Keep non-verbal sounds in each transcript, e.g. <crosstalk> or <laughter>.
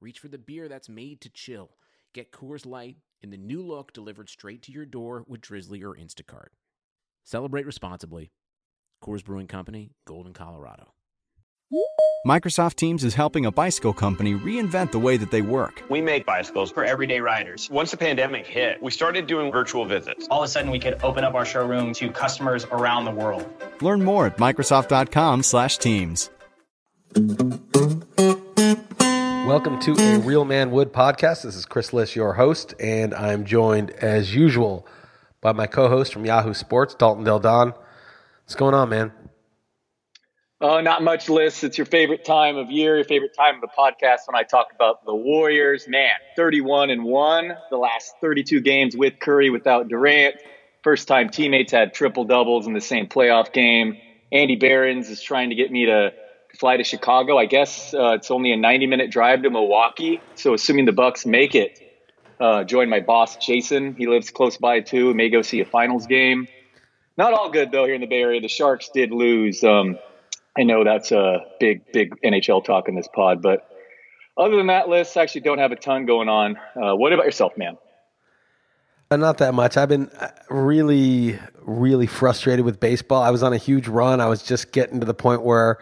reach for the beer that's made to chill. Get Coors Light in the new look delivered straight to your door with Drizzly or Instacart. Celebrate responsibly. Coors Brewing Company, Golden, Colorado. Microsoft Teams is helping a bicycle company reinvent the way that they work. We make bicycles for everyday riders. Once the pandemic hit, we started doing virtual visits. All of a sudden, we could open up our showroom to customers around the world. Learn more at Microsoft.com/Teams. Welcome to a Real Man Wood podcast. This is Chris Liss, your host, and I'm joined as usual by my co-host from Yahoo Sports, Dalton Del Don. What's going on, man? Oh, not much, Liss. It's your favorite time of year, your favorite time of the podcast when I talk about the Warriors. Man, 31 and 1, the last 32 games with Curry without Durant. First time teammates had triple doubles in the same playoff game. Andy Behrens is trying to get me to fly to Chicago. I guess uh, it's only a 90 minute drive to Milwaukee. So assuming the Bucks make it, uh, join my boss Jason. He lives close by too. May go see a finals game. Not all good though here in the Bay Area. The Sharks did lose. Um, I know that's a big, big NHL talk in this pod, but other than that Liss, I actually don't have a ton going on. Uh, what about yourself, man? Uh, not that much. I've been uh, really, really frustrated with baseball. I was on a huge run. I was just getting to the point where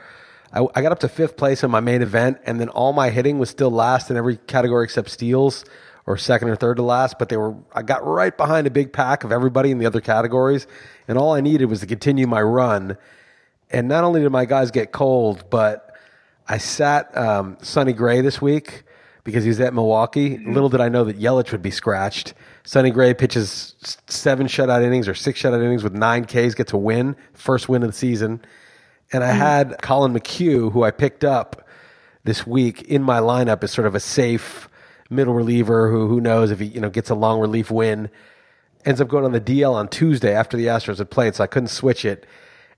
I, I got up to fifth place in my main event, and then all my hitting was still last in every category except steals or second or third to last. But they were I got right behind a big pack of everybody in the other categories, and all I needed was to continue my run. And not only did my guys get cold, but I sat um, Sonny Gray this week because he was at Milwaukee. Little did I know that Yelich would be scratched. Sonny Gray pitches seven shutout innings or six shutout innings with nine Ks, gets a win, first win of the season. And I hmm. had Colin McHugh, who I picked up this week in my lineup as sort of a safe middle reliever who who knows if he you know gets a long relief win. Ends up going on the DL on Tuesday after the Astros had played, so I couldn't switch it.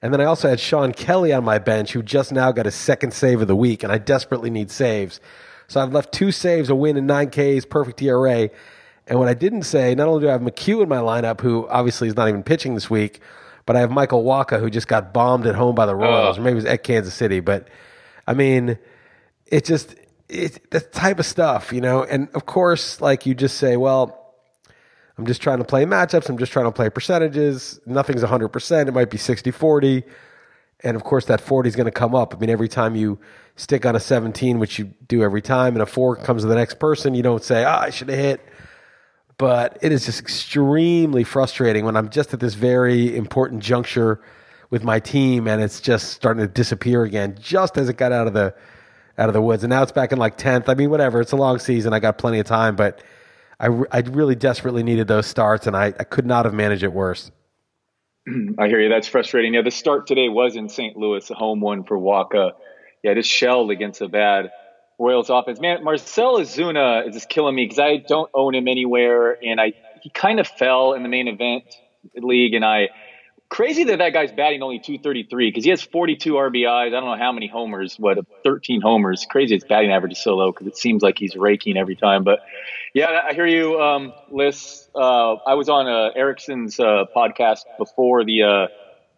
And then I also had Sean Kelly on my bench, who just now got his second save of the week, and I desperately need saves. So I've left two saves, a win, and nine Ks, perfect ERA. And what I didn't say, not only do I have McHugh in my lineup, who obviously is not even pitching this week, but I have Michael Wacha, who just got bombed at home by the Royals, or maybe it was at Kansas City. But I mean, it just it's the type of stuff, you know. And of course, like you just say, well, I'm just trying to play matchups. I'm just trying to play percentages. Nothing's 100%. It might be 60 40. And of course, that 40 is going to come up. I mean, every time you stick on a 17, which you do every time, and a four comes to the next person, you don't say, ah, I should have hit. But it is just extremely frustrating when I'm just at this very important juncture with my team and it's just starting to disappear again just as it got out of the out of the woods. And now it's back in like 10th. I mean, whatever. It's a long season. I got plenty of time, but I, I really desperately needed those starts, and I, I could not have managed it worse. <clears throat> I hear you. That's frustrating. Yeah, the start today was in St. Louis, a home one for Wacha. Yeah, just shelled against a bad Royals offense. Man, Marcell Ozuna is just killing me because I don't own him anywhere, and I he kind of fell in the main event league, and I crazy that that guy's batting only 233 because he has 42 RBIs. I don't know how many homers, what 13 homers. Crazy his batting average is so low because it seems like he's raking every time. But yeah, I hear you, um, Liss. Uh, I was on uh, Erickson's uh, podcast before the uh,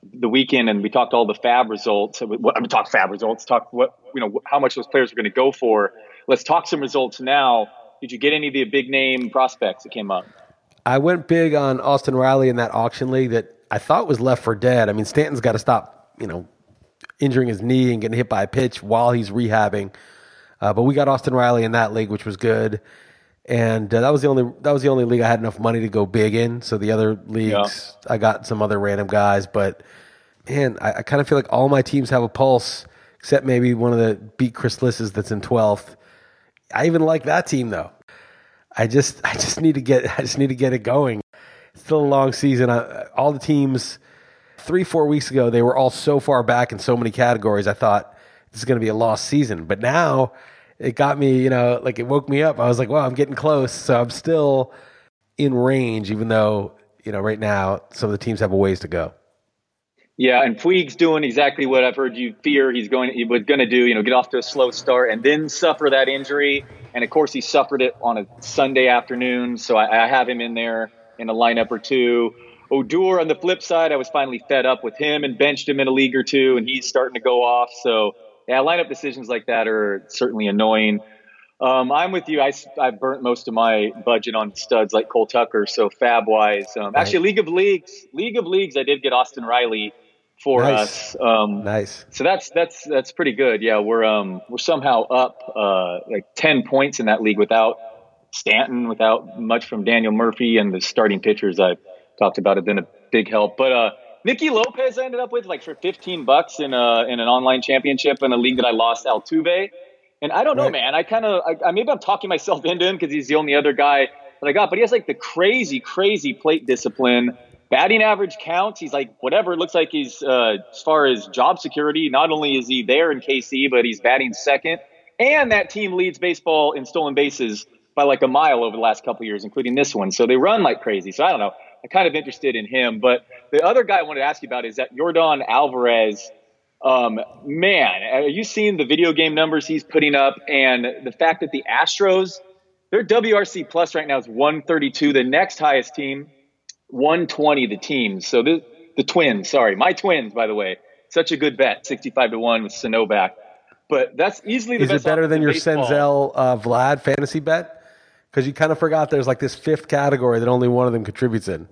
the weekend, and we talked all the Fab results. I mean, talk Fab results. Talk what you know how much those players are going to go for. Let's talk some results now. Did you get any of the big name prospects that came up? I went big on Austin Riley in that auction league that I thought was left for dead. I mean, Stanton's got to stop, you know, injuring his knee and getting hit by a pitch while he's rehabbing. Uh, but we got Austin Riley in that league, which was good. And uh, that was the only that was the only league I had enough money to go big in. So the other leagues, yeah. I got some other random guys. But man, I, I kind of feel like all my teams have a pulse, except maybe one of the beat Chris Liss's that's in twelfth. I even like that team though. I just I just need to get <laughs> I just need to get it going. It's still a long season. I, all the teams three four weeks ago they were all so far back in so many categories. I thought this is going to be a lost season, but now it got me, you know, like it woke me up. I was like, wow, I'm getting close. So I'm still in range, even though, you know, right now some of the teams have a ways to go. Yeah, and Puig's doing exactly what I've heard you fear he's going he was going to do. You know, get off to a slow start and then suffer that injury. And of course, he suffered it on a Sunday afternoon. So I, I have him in there in a lineup or two. Odor on the flip side, I was finally fed up with him and benched him in a league or two, and he's starting to go off. So yeah, lineup decisions like that are certainly annoying. Um, I'm with you. I, I burnt most of my budget on studs like Cole Tucker. So fab wise, um, actually, League of Leagues, League of Leagues, I did get Austin Riley for Nice. us. Um, Nice. so that's that's that's pretty good. Yeah, we're um we're somehow up uh like ten points in that league without Stanton, without much from Daniel Murphy, and the starting pitchers I talked about have been a big help. But uh, Nicky Lopez I ended up with like for fifteen bucks in a in an online championship in a league that I lost Altuve, and I don't know, Right. man. I kind of I, I maybe I'm talking myself <laughs> into him because he's the only other guy that I got, but he has like the crazy crazy plate discipline. Batting average counts. He's like whatever. It looks like he's uh, as far as job security. Not only is he there in KC, but he's batting second. And that team leads baseball in stolen bases by like a mile over the last couple of years, including this one. So they run like crazy. So I don't know. I'm kind of interested in him. But the other guy I wanted to ask you about is that Yordan Alvarez. Um, man, are you seeing the video game numbers he's putting up and the fact that the Astros, their WRC plus right now is 132. The next highest team, 120 the teams. So the the twins, sorry, my twins, by the way, such a good bet, 65 to one with Sano back. But that's easily the Is best. it better than your baseball. Senzel uh, Vlad fantasy bet? Because you kind of forgot there's like this fifth category that only one of them contributes in.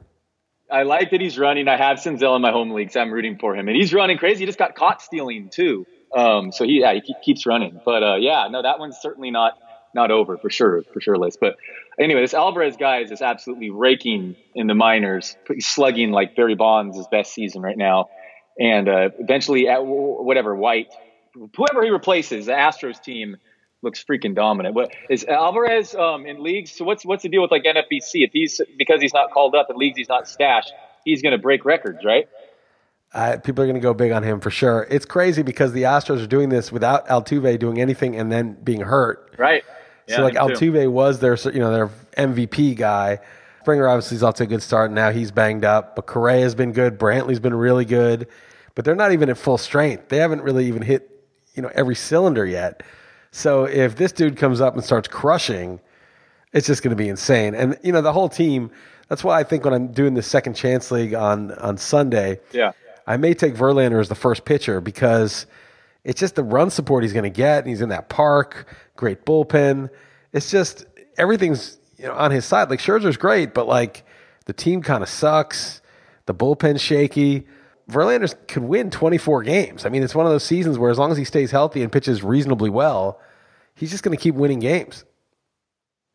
I like that he's running. I have Senzel in my home leagues. I'm rooting for him, and he's running crazy. He just got caught stealing too. Um, so he yeah he keeps running. But uh, yeah, no, that one's certainly not not over for sure for sure, Liss. But anyway, this Alvarez guy is just absolutely raking in the minors. Slugging like Barry Bonds' best season right now, and uh, eventually at whatever White, whoever he replaces, the Astros team looks freaking dominant. What is Alvarez um, in leagues? So what's what's the deal with like NFBC? If he's because he's not called up in leagues, he's not stashed. He's going to break records, right? Uh, people are going to go big on him for sure. It's crazy because the Astros are doing this without Altuve doing anything and then being hurt. Right. so like Altuve was their you know their MVP guy. Springer obviously is off to a good start. Now he's banged up, but Correa has been good. Brantley's been really good, but they're not even at full strength. They haven't really even hit you know every cylinder yet. So if this dude comes up and starts crushing, it's just going to be insane. And you know the whole team. That's why I think when I'm doing the second chance league on on Sunday, Yeah. I may take Verlander as the first pitcher because it's just the run support he's going to get. And he's in that park, great bullpen. It's just everything's you know on his side. Like Scherzer's great, but like the team kind of sucks. The bullpen's shaky. Verlander could win 24 games. I mean, it's one of those seasons where as long as he stays healthy and pitches reasonably well, he's just going to keep winning games.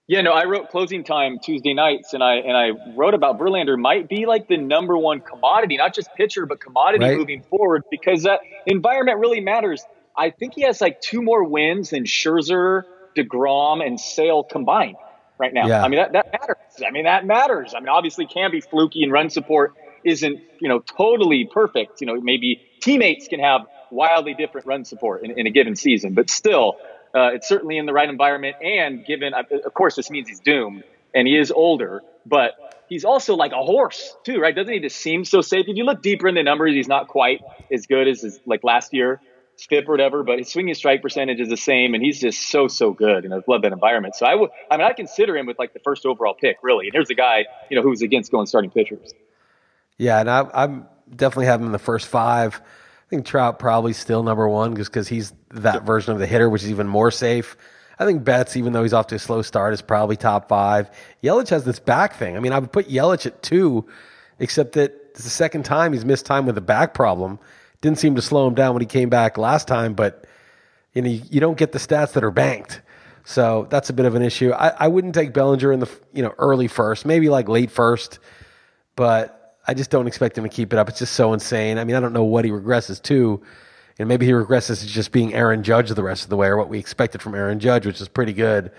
Yeah, no, I wrote closing time Tuesday nights, and I and I wrote about Verlander might be like the number one commodity, not just pitcher, but commodity Right. moving forward because that environment really matters. I think he has like two more wins than Scherzer, Degrom, and Sale combined right now. Yeah. I mean that that matters. I mean that matters. I mean obviously can be fluky and run support isn't you know totally perfect. You know maybe teammates can have wildly different run support in, in a given season, but still uh, it's certainly in the right environment. And given, uh, of course, this means he's doomed and he is older, but he's also like a horse too, right? Doesn't he just seem so safe? If you look deeper in the numbers, he's not quite as good as his, like last year, FIP or whatever, but his swinging strike percentage is the same, and he's just so so good, and I love that environment. So I would, I mean, I consider him with like the first overall pick, really. And here's a guy, you know, who's against going starting pitchers. Yeah, and I, I'm definitely have him in the first five. I think Trout probably still number one just because he's that version of the hitter, which is even more safe. I think Betts, even though he's off to a slow start, is probably top five. Yelich has this back thing. I mean, I would put Yelich at two, except that it's the second time he's missed time with a back problem. Didn't seem to slow him down when he came back last time, but you know, you, you don't get the stats that are banked. So that's a bit of an issue. I, I wouldn't take Bellinger in the you know early first, maybe like late first, but I just don't expect him to keep it up. It's just so insane. I mean, I don't know what he regresses to. And maybe he regresses to just being Aaron Judge the rest of the way, or what we expected from Aaron Judge, which is pretty good.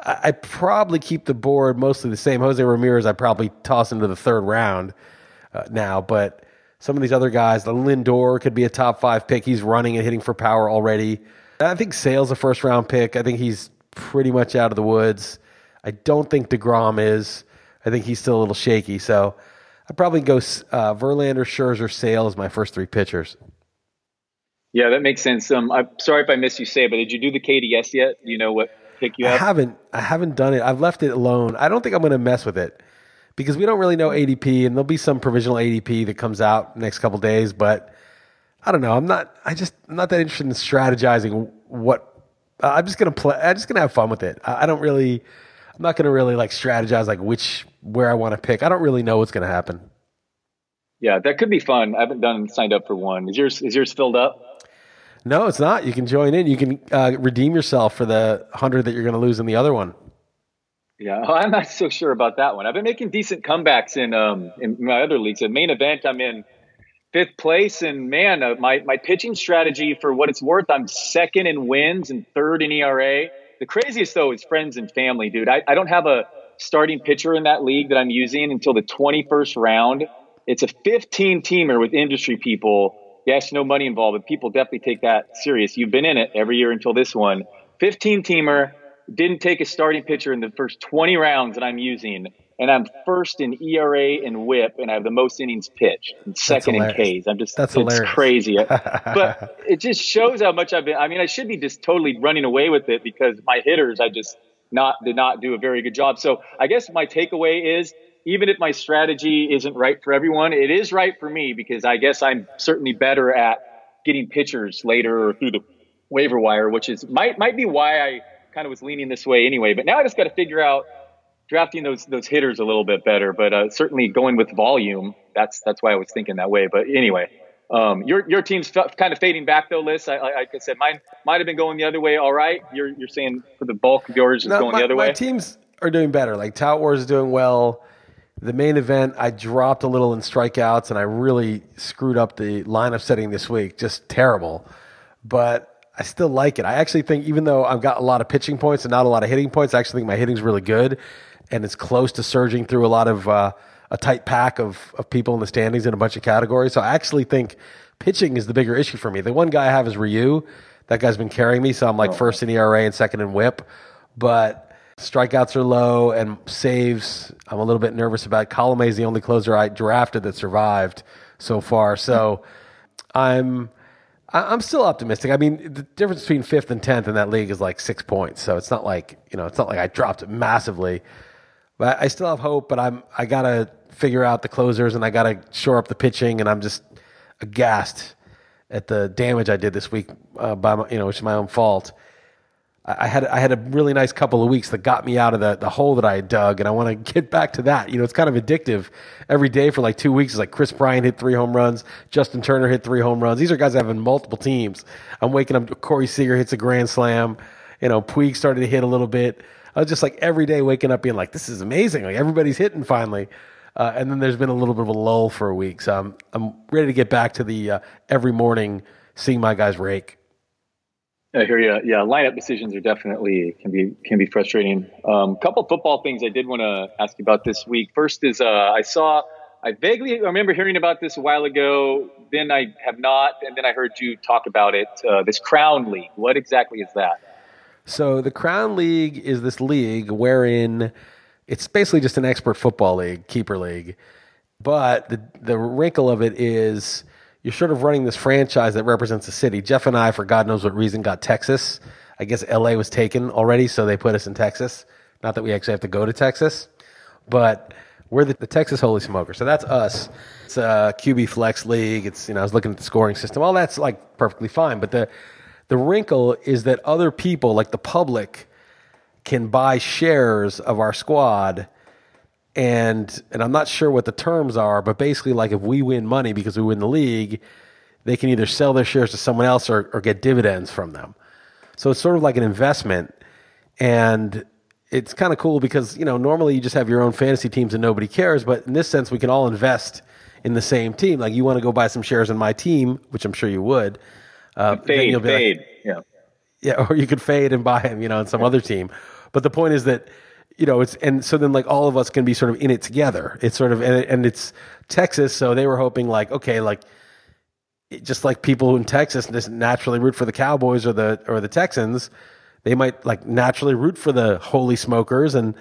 I, I probably keep the board mostly the same. Jose Ramirez, I probably toss into the third round uh, now, but some of these other guys, the Lindor could be a top five pick. He's running and hitting for power already. I think Sale's a first round pick. I think he's pretty much out of the woods. I don't think DeGrom is. I think he's still a little shaky. So I'd probably go uh, Verlander, Scherzer, Sale as my first three pitchers. Yeah, that makes sense. Um, I'm sorry if I missed you say, but did you do the KDS yet? Do you know what pick you have? I haven't. I haven't done it. I've left it alone. I don't think I'm going to mess with it because we don't really know ADP, and there'll be some provisional ADP that comes out next couple days. But I don't know. I'm not. I just I'm not that interested in strategizing what. Uh, I'm just gonna play. I'm just gonna have fun with it. I, I don't really. I'm not gonna really like strategize like which where I want to pick. I don't really know what's gonna happen. Yeah, that could be fun. I haven't done signed up for one. Is yours is yours filled up? No, it's not. You can join in. You can uh, redeem yourself for the hundred that you're going to lose in the other one. Yeah, <laughs> I'm not so sure about that one. I've been making decent comebacks in um in my other leagues. At main event, I'm in fifth place, and man, uh, my my pitching strategy for what it's worth, I'm second in wins and third in ERA. The craziest though is friends and family, dude. I, I don't have a starting pitcher in that league that I'm using until the 21st round. It's a 15 teamer with industry people yes, no money involved, but people definitely take that serious. You've been in it every year until this one. 15 teamer, didn't take a starting pitcher in the first 20 rounds that I'm using. And I'm first in ERA and whip, and I have the most innings pitched, and second in Ks. I'm just, That's it's hilarious. crazy. <laughs> but it just shows how much I've been. I mean, I should be just totally running away with it because my hitters, I just not, did not do a very good job. So I guess my takeaway is even if my strategy isn't right for everyone, it is right for me because I guess I'm certainly better at getting pitchers later or through the waiver wire, which is might might be why I kind of was leaning this way anyway. But now I just got to figure out drafting those those hitters a little bit better. But uh, certainly going with volume, that's that's why I was thinking that way. But anyway. Um, your your team's f- kind of fading back though, Liss. I, like I said, mine might have been going the other way. All right, you're you're saying for the bulk of yours is No, going my, the other my way. My teams are doing better. Like Tout Wars is doing well. The main event, I dropped a little in strikeouts, and I really screwed up the lineup setting this week. Just terrible. But I still like it. I actually think, even though I've got a lot of pitching points and not a lot of hitting points, I actually think my hitting's really good, and it's close to surging through a lot of uh, a tight pack of of people in the standings in a bunch of categories. So I actually think pitching is the bigger issue for me. The one guy I have is Ryu. That guy's been carrying me, so I'm like oh. first in ERA and second in WHIP. But strikeouts are low and saves. I'm a little bit nervous about. Colome is the only closer I drafted that survived so far. So I'm I'm still optimistic. I mean, the difference between fifth and tenth in that league is like six points. So it's not like you know, it's not like I dropped it massively. But I still have hope. But I'm I gotta figure out the closers and I gotta shore up the pitching. And I'm just aghast at the damage I did this week uh, by my, you know, which is my own fault. I I had I had a really nice couple of weeks that got me out of the, the hole that I dug, and I want to <laughs> get back to that. You know, it's kind of addictive. Every day for like two weeks, it's like Kris Bryant hit three home runs, Justin Turner hit three home runs. These are guys having multiple teams. I'm waking up. Corey Seager hits a grand slam. You know, Puig started to hit a little bit. I was just like every day waking up being like, this is amazing. Like everybody's hitting finally. Uh, and then there's been a little bit of a lull for a week, so I'm I'm ready to get back to the uh, every morning seeing my guys rake. I hear you. Yeah, lineup decisions are definitely can be can be frustrating. Um, couple football things I did want to ask you about this week. First is uh, I saw I vaguely remember hearing about this a while ago. Then I have not, and then I heard you talk about it. Uh, this Crown League. What exactly is that? So the Crown League is this league wherein it's basically just an expert football league, keeper league. But the the wrinkle of it is you're sort of running this franchise that represents a city. Jeff and I, for God knows what reason, got Texas. I guess LA was taken already, so they put us in Texas. Not that we actually have to go to Texas, but we're the, the Texas Holy Smoker. So that's us. It's a QB Flex League. It's you know I was looking at the scoring system. All that's like perfectly fine, but the the wrinkle is that other people, like the public, can buy shares of our squad and and I'm not sure what the terms are, but basically like if we win money because we win the league, they can either sell their shares to someone else or, or get dividends from them. So it's sort of like an investment and it's kind of cool because you know normally you just have your own fantasy teams and nobody cares, but in this sense we can all invest in the same team. Like you want to go buy some shares in my team, which I'm sure you would. Uh, Fade, you'll be like- yeah. yeah, <laughs> or you could fade and buy him, you know, in some other team. But the point is that, you know, it's and so then like all of us can be sort of in it together. It's sort of and, and it's Texas, so they were hoping like, okay, like just like people in Texas just naturally root for the Cowboys or the or the Texans, they might like naturally root for the holy smokers and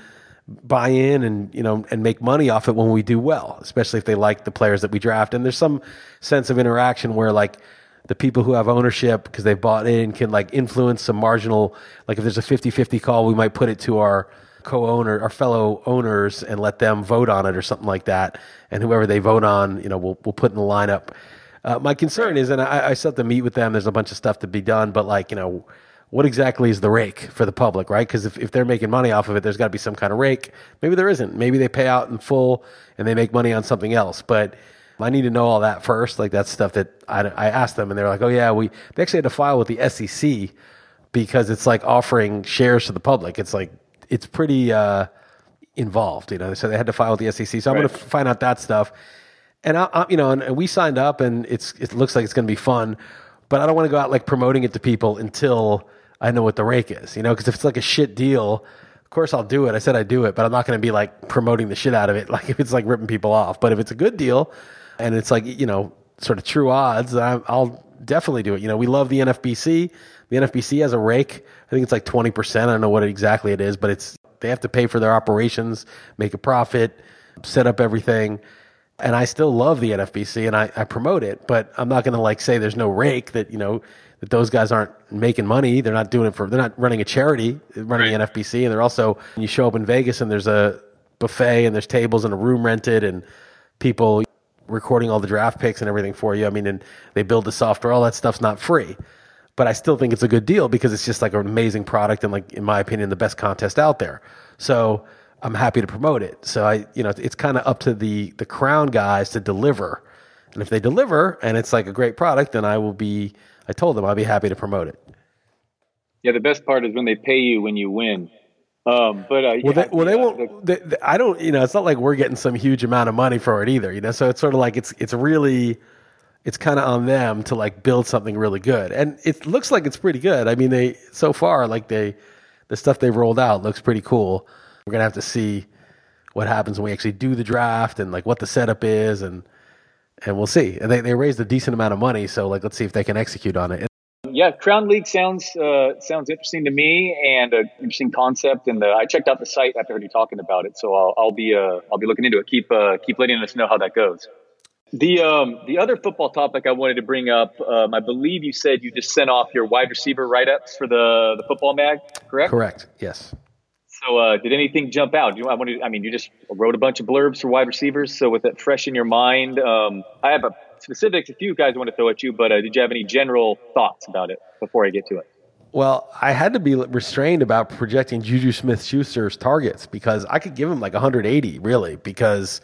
buy in and you know and make money off it when we do well, especially if they like the players that we draft. And there's some sense of interaction where like the people who have ownership because they've bought in can like influence some marginal like if there's a 50-50 call, we might put it to our co-owner, our fellow owners and let them vote on it or something like that. And whoever they vote on, you know, we'll we'll put in the lineup. Uh, my concern is, and I, I still have to meet with them. There's a bunch of stuff to be done, but like you know, what exactly is the rake for the public, right? Because if, if they're making money off of it, there's got to be some kind of rake. Maybe there isn't. Maybe they pay out in full and they make money on something else. But I need to know all that first. Like that's stuff that I, I asked them, and they're like, "Oh yeah, we they actually had to file with the SEC because it's like offering shares to the public. It's like it's pretty uh, involved, you know. So they had to file with the SEC. So I'm going to find out that stuff. And I, I, you know, and we signed up, and it's it looks like it's going to be fun. But I don't want to go out like promoting it to people until I know what the rake is, you know, because if it's like a shit deal, of course I'll do it. I said I'd do it, but I'm not going to be like promoting the shit out of it, <laughs> like if it's like ripping people off. But if it's a good deal and it's like, you know, sort of true odds, I'll definitely do it. You know, we love the NFBC. The NFBC has a rake. I think it's like 20%. I don't know what exactly it is, but it's, they have to pay for their operations, make a profit, set up everything. And I still love the NFBC and I, I promote it, but I'm not going to like say there's no rake that, you know, that those guys aren't making money. They're not doing it for, they're not running a charity, running right. NFBC. And they're also, you show up in Vegas and there's a buffet and there's tables and a room rented and people recording all the draft picks and everything for you. I mean, and they build the software, all that stuff's not free. But I still think it's a good deal because it's just like an amazing product and like, in my opinion, the best contest out there. So I'm happy to promote it. So I, you know, it's kind of up to the, the crown guys to deliver. And if they deliver and it's like a great product, then I will be, I told them I'd be happy to promote it. Yeah, the best part is when they pay you when you win. Um, but uh, well, they, well, they won't. They, they, I don't. You know, it's not like we're getting some huge amount of money for it either. You know, so it's sort of like it's it's really it's kind of on them to like build something really good, and it looks like it's pretty good. I mean, they so far like they the stuff they've rolled out looks pretty cool. We're gonna have to see what happens when we actually do the draft and like what the setup is and and we'll see. And they, they raised a decent amount of money, so like let's see if they can execute on it. Yeah, Crown League sounds uh, sounds interesting to me and an interesting concept. And the, I checked out the site after you talking about it, so I'll, I'll be uh, I'll be looking into it. Keep uh, keep letting us know how that goes. The um, the other football topic I wanted to bring up, um, I believe you said you just sent off your wide receiver write ups for the the football mag, correct? Correct. Yes. So, uh, did anything jump out? You, I, wanted, I mean, you just wrote a bunch of blurbs for wide receivers. So, with it fresh in your mind, um, I have a specifics. A few guys want to throw at you, but uh, did you have any general thoughts about it before I get to it? Well, I had to be restrained about projecting Juju Smith Schuster's targets because I could give him like 180, really, because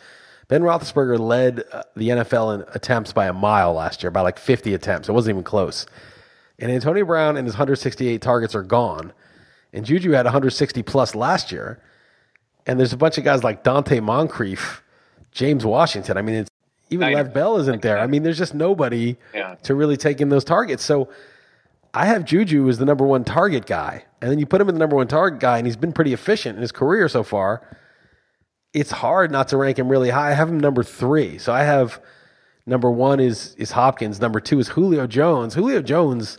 Ben Roethlisberger led uh, the NFL in attempts by a mile last year, by like 50 attempts. It wasn't even close. And Antonio Brown and his 168 targets are gone. And Juju had 160 plus last year. And there's a bunch of guys like Donte Moncrief, James Washington. I mean, it's, even Lev Bell isn't there. I mean, there's just nobody yeah. to really take in those targets. So I have Juju as the number one target guy. And then you put him in the number one target guy, and he's been pretty efficient in his career so far. It's hard not to rank him really high. I have him number three. So I have number one is is Hopkins. Number two is Julio Jones. Julio Jones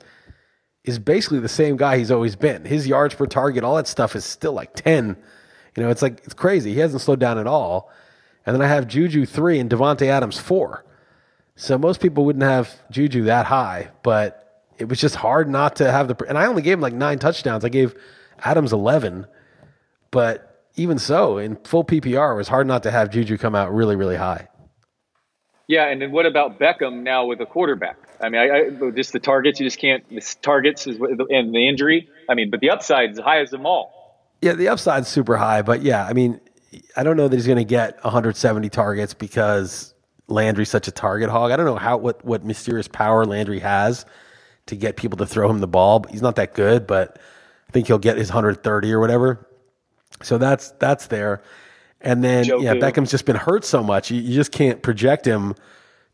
is basically the same guy he's always been. His yards per target, all that stuff is still like 10. You know, it's like, it's crazy. He hasn't slowed down at all. And then I have Juju three and Davante Adams four. So most people wouldn't have Juju that high, but it was just hard not to have the. And I only gave him like nine touchdowns. I gave Adams 11. But even so, in full PPR, it was hard not to have Juju come out really, really high. Yeah, and then what about Beckham now with a quarterback? I mean, I, I, just the targets you just can't. The targets is and the injury. I mean, but the upside is high as them all. Yeah, the upside's super high, but yeah, I mean, I don't know that he's going to get 170 targets because Landry's such a target hog. I don't know how what what mysterious power Landry has to get people to throw him the ball. But he's not that good, but I think he'll get his 130 or whatever. So that's that's there. And then Joe yeah, Beckham's just been hurt so much. You, you, just can't project him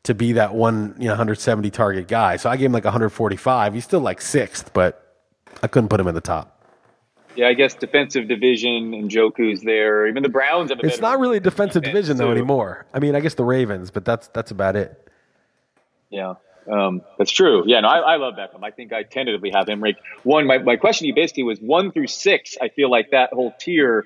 to be that one, you know, 170 target guy. So I gave him like 145. He's still like sixth, but I couldn't put him in the top. Yeah, I guess defensive division and Njoku's there. Even the Browns have. A It's not really defensive division though anymore. I mean, I guess the Ravens, but that's that's about it. Yeah. Um, that's true. Yeah, no, I, I, love Beckham. I think I tentatively have him ranked one. My, my question to you basically was one through six. I feel like that whole tier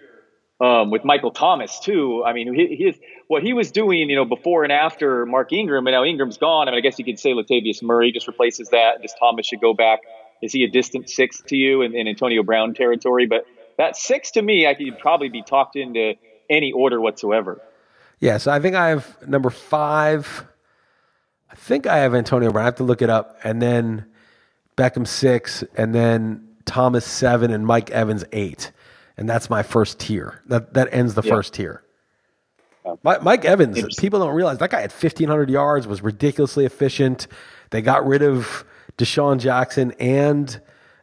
um, with Michael Thomas too. I mean, he, he, what he was doing, you know, before and after Mark Ingram, and now Ingram's gone. I mean, I guess you could say Latavius Murray just replaces that. Just Thomas should go back. Is he a distant six to you in, in Antonio Brown territory? But that six to me, I could probably be talked into any order whatsoever. Yeah, so I think I have number five. I think I have Antonio Brown. I have to look it up. And then Beckham six, and then Thomas seven, and Mike Evans eight. And that's my first tier. That that ends the first tier. Mike, Mike Evans, people don't realize that guy had 1,500 yards, was ridiculously efficient. They got rid of DeSean Jackson and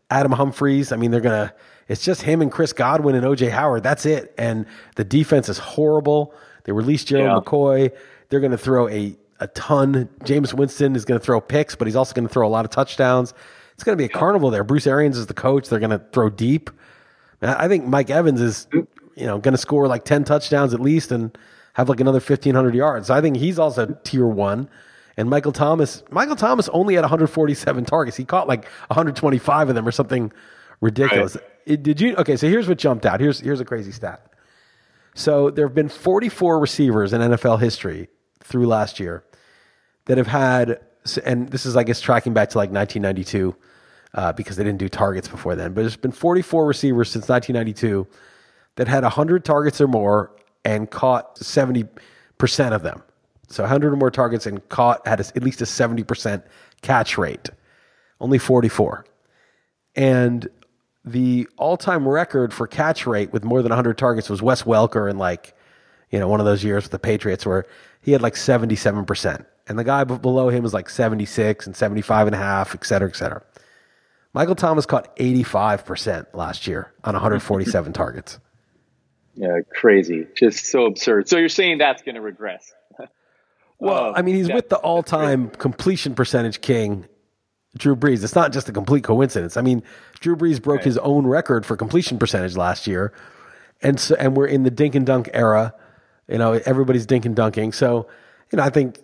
Adam Humphries. I mean, they're going to, it's just him and Chris Godwin and OJ Howard. That's it. And the defense is horrible. They released Gerald yeah. McCoy. They're going to throw a a ton. Jameis Winston is going to throw picks, but he's also going to throw a lot of touchdowns. It's going to be a carnival there. Bruce Arians is the coach. They're going to throw deep. I think Mike Evans is, mm. you know, going to score like 10 touchdowns at least and have like another 1500 yards. So I think he's also tier 1. And Michael Thomas, Michael Thomas only had 147 targets. He caught like 125 of them or something ridiculous. Right. It, did you Okay, so here's what jumped out. Here's here's a crazy stat. So there have been 44 receivers in NFL history through last year that have had, and this is, I guess, tracking back to like 1992 uh, because they didn't do targets before then. But there's been 44 receivers since 1992 that had 100 targets or more and caught 70% of them. So 100 or more targets and caught had at least a 70% catch rate. Only 44. And the all-time record for catch rate with more than 100 targets was Wes Welker in like, you know, one of those years with the Patriots where he had like 77% and the guy below him was like 76 and 75 and a half, et cetera, et cetera. Michael Thomas caught 85% last year on 147 <laughs> targets. Yeah, crazy. Just so absurd. So you're saying that's going to regress? Well, I mean, he's with the all time completion percentage king, Drew Brees. It's not just a complete coincidence. I mean, Drew Brees broke right. his own record for completion percentage last year. And so, and we're in the dink and dunk era. You know, everybody's dink and dunking. So, you know, I think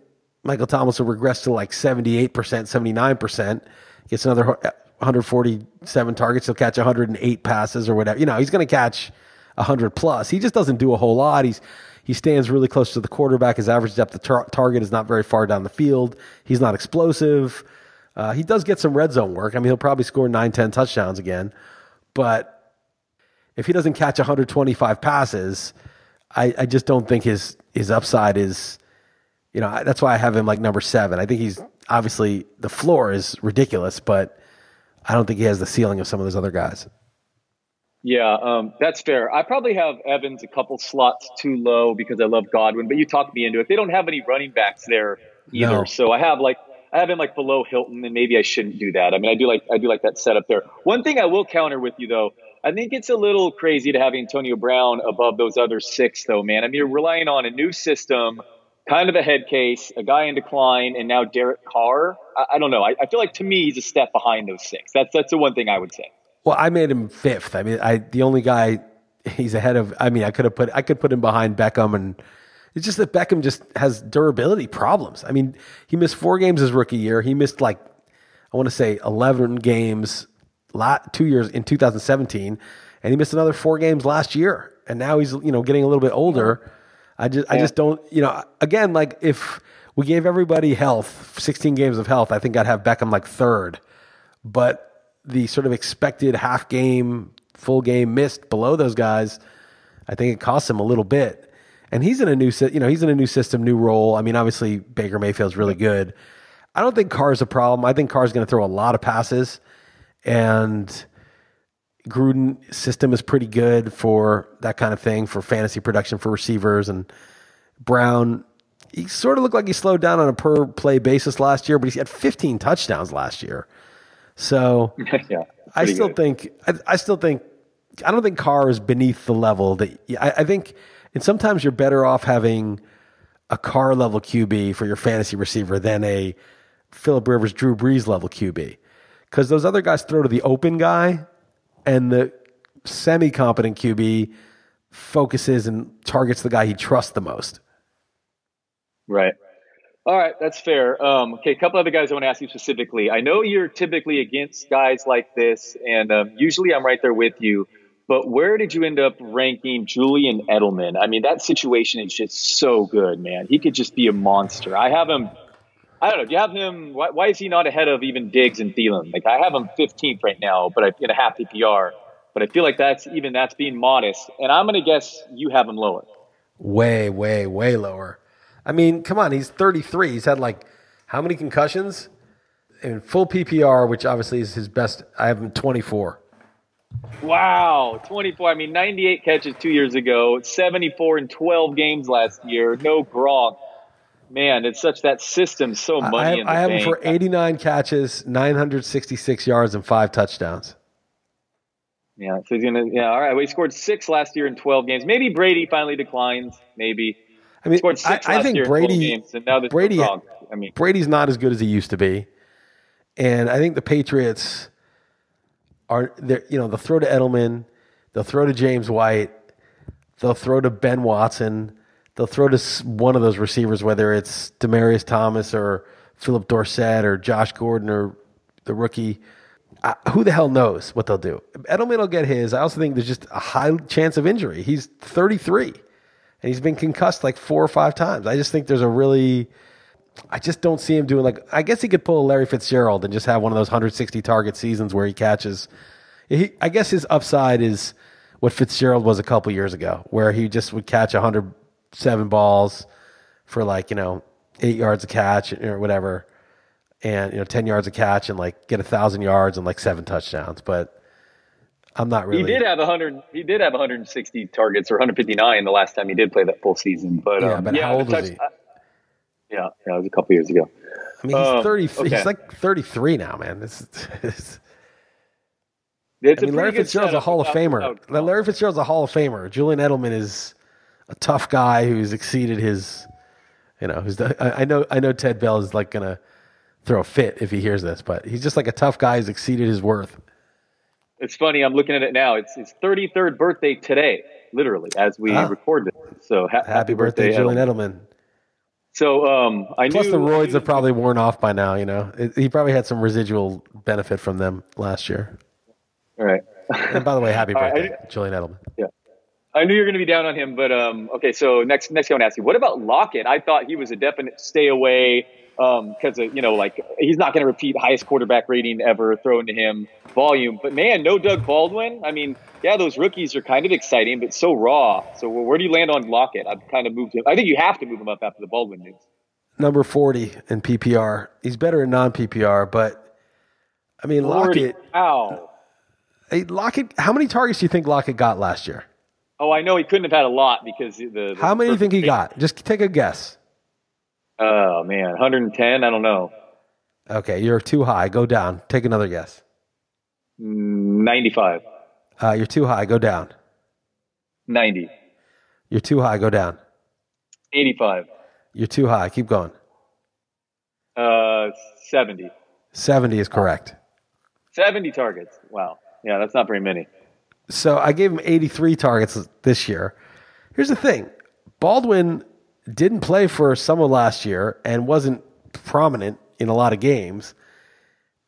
Michael Thomas will regress to like 78%, 79%, gets another uh, 147 targets. He'll catch 108 passes or whatever. You know, he's going to catch 100 plus. He just doesn't do a whole lot. He's, he stands really close to the quarterback. His average depth of tar- target is not very far down the field. He's not explosive. Uh, he does get some red zone work. I mean, he'll probably score 9, 10 touchdowns again. But if he doesn't catch 125 passes, I, I just don't think his, his upside is you know, that's why I have him like number seven. I think he's obviously the floor is ridiculous, but I don't think he has the ceiling of some of those other guys. Yeah, um, that's fair. I probably have Evans a couple slots too low because I love Godwin, but you talked me into it. They don't have any running backs there either, no. so I have like I have him like below Hilton, and maybe I shouldn't do that. I mean, I do like I do like that setup there. One thing I will counter with you though, I think it's a little crazy to have Antonio Brown above those other six, though, man. I mean, you're relying on a new system kind of a head case, a guy in decline, and now Derek Carr. I, I don't know. I, I, feel like to me he's a step behind those six. That's that's the one thing I would say. Well, I made him fifth. I mean, I the only guy he's ahead of. I mean, I could have put I could put him behind Beckham, and it's just that Beckham just has durability problems. I mean, he missed four games his rookie year. He missed like I want to say eleven games, lot two years in 2017, and he missed another four games last year. And now he's you know getting a little bit older. I just I just don't you know again like if we gave everybody health 16 games of health I think I'd have Beckham like third but the sort of expected half game full game missed below those guys I think it costs him a little bit. And he's in a new you know he's in a new system new role. I mean obviously Baker Mayfield's really good. I don't think Carr's a problem. I think Carr's going to throw a lot of passes. And Gruden system is pretty good for that kind of thing for fantasy production for receivers. And Brown he sort of looked like he slowed down on a per play basis last year, but he had 15 touchdowns last year. So <laughs> yeah, I still good. think I, I, still think I don't think Carr is beneath the level that I, I think and sometimes you're better off having a Carr level QB for your fantasy receiver than a Philip Rivers Drew Brees level QB. Because those other guys throw to the open guy and the semi competent QB focuses and targets the guy he trusts the most. Right. All right, that's fair. Um, okay, a couple other guys I want to ask you specifically. I know you're typically against guys like this, and um, usually I'm right there with you. But where did you end up ranking Julian Edelman? I mean, that situation is just so good, man. He could just be a monster. I have him. I don't know. Do you have him? Why, why is he not ahead of even Diggs and Thielen? Like I have him 15th right now, but I in a half PPR. But I feel like that's even that's being modest. And I'm to guess you have him lower. Way, way, way lower. I mean, come on, he's 33. He's had like how many concussions? In full PPR, which obviously is his best. I have him 24. Wow, 24. I mean, 98 catches two years ago, 74 in 12 games last year. No Gronk. Man, it's such that system so money I have, in the I have him for 89 catches, 966 yards, and five touchdowns. Yeah, so he's gonna. Yeah, all right. Well, he scored six last year in 12 games. Maybe Brady finally declines. Maybe. I mean, I, I think Brady. games, Brady. I mean, Brady's not as good as he used to be, and I think the Patriots are. they're- You know, they'll throw to Edelman, they'll throw to James White, they'll throw to Ben Watson, they'll throw to one of those receivers, whether it's Demaryius Thomas or Phillip Dorsett or Josh Gordon or the rookie. I, who the hell knows what they'll do? Edelman will get his. I also think there's just a high chance of injury. He's 33 and he's been concussed like four or five times. I just think there's a really, I just don't see him doing like, I guess he could pull a Larry Fitzgerald and just have one of those 160 target seasons where he catches. He, I guess his upside is what Fitzgerald was a couple years ago, where he just would catch 107 balls for like, you know, eight yards a catch or whatever and you know 10 yards a catch and like get a thousand yards and like seven touchdowns but i'm not really he did have 100. He did have 160 targets or 159 the last time he did play that full season. But Yeah, um, but how the old is he? I- yeah, yeah, it was a couple years ago. i mean he's Um, 30 okay. he's like 33 now man this is <laughs> It's I mean, Larry Fitzgerald's a Hall of Famer. Larry Fitzgerald's a Hall of Famer. Julian Edelman is a tough guy who's exceeded his, you know, who's the, I, I know I know Ted Bell is like gonna throw a fit if he hears this, but he's just like a tough guy who's exceeded his worth. It's funny. I'm looking at it now. It's his 33rd birthday today, literally, as we Ah. record this. So ha- Happy, birthday, Julian Edelman. So um, I Plus knew the I roids knew- have probably worn off by now. You know, It- he probably had some residual benefit from them last year. All right. And by the way, happy <laughs> birthday, Julian Edelman. Yeah. I knew you were going to be down on him, but um, okay. So next, next, I want to ask you, what about Lockett? I thought he was a definite stay away Um, because uh, you know, like he's not going to repeat highest quarterback rating ever thrown to him volume. But man, no Doug Baldwin. I mean, yeah, those rookies are kind of exciting, but so raw. So where do you land on Lockett? I've kind of moved him. I think you have to move him up after the Baldwin news. Number forty in PPR. He's better in non PPR, but I mean Lockett. Wow. Hey, Lockett. How many targets do you think Lockett got last year? Oh, I know he couldn't have had a lot because the. the How many do you think he got? Just take a guess. Oh man, 110. I don't know. Okay, you're too high. Go down. Take another guess. 95, Uh, you're too high. Go down. 90, You're too high. Go down. 85, You're too high. Keep going. uh, 70. 70 is correct. 70 targets. Wow. Yeah, that's not very many. So I gave him 83 targets this year. Here's the thing Baldwin didn't play for some of last year and wasn't prominent in a lot of games.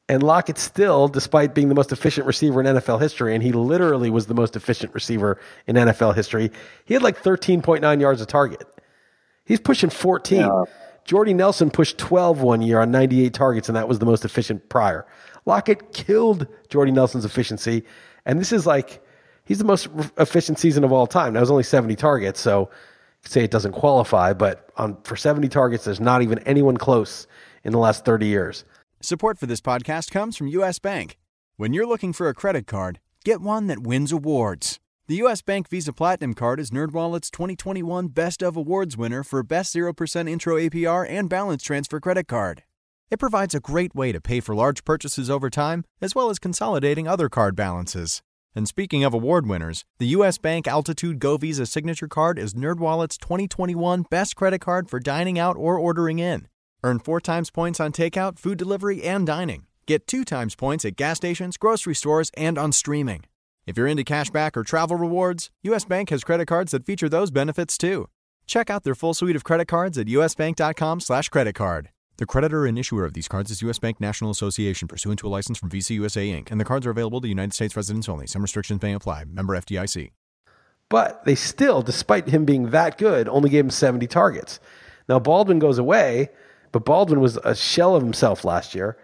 And Lockett still, despite being the most efficient receiver in NFL history, and he literally was the most efficient receiver in NFL history, he had like 13.9 yards a target. He's pushing 14. Yeah. Jordy Nelson pushed 12 one year on 98 targets, and that was the most efficient prior. Lockett killed Jordy Nelson's efficiency, and this is like he's the most efficient season of all time. It was only 70 targets, so say it doesn't qualify, but on, for 70 targets, there's not even anyone close in the last 30 years. Support for this podcast comes from U.S. Bank. When you're looking for a credit card, get one that wins awards. The U.S. Bank Visa Platinum Card is NerdWallet's 2021 Best of Awards winner for Best 0% Intro APR and Balance Transfer Credit Card. It provides a great way to pay for large purchases over time, as well as consolidating other card balances. And speaking of award winners, the U.S. Bank Altitude Go Visa Signature Card is NerdWallet's 2021 Best Credit Card for dining out or ordering in. Earn four times points on takeout, food delivery, and dining. Get two times points at gas stations, grocery stores, and on streaming. If you're into cashback or travel rewards, U.S. Bank has credit cards that feature those benefits too. Check out their full suite of credit cards at usbank.com slash credit card. The creditor and issuer of these cards is U.S. Bank National Association pursuant to a license from Visa USA Inc., and the cards are available to United States residents only. Some restrictions may apply. Member FDIC. But they still, despite him being that good, only gave him 70 targets. Now Baldwin goes away, but Baldwin was a shell of himself last year.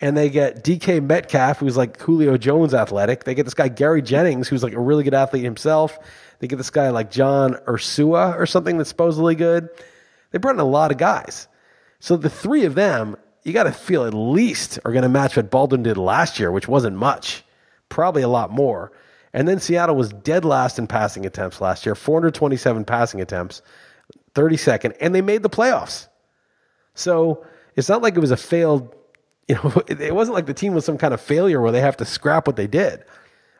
And they get DK Metcalf, who's like Julio Jones athletic. They get this guy Gary Jennings, who's like a really good athlete himself. They get this guy like John Ursua or something that's supposedly good. They brought in a lot of guys. So the three of them, you got to feel at least are going to match what Baldwin did last year, which wasn't much, probably a lot more. And then Seattle was dead last in passing attempts last year, 427 passing attempts, 32nd, and they made the playoffs. So it's not like it was a failed, <laughs> you know, it wasn't like the team was some kind of failure where they have to scrap what they did.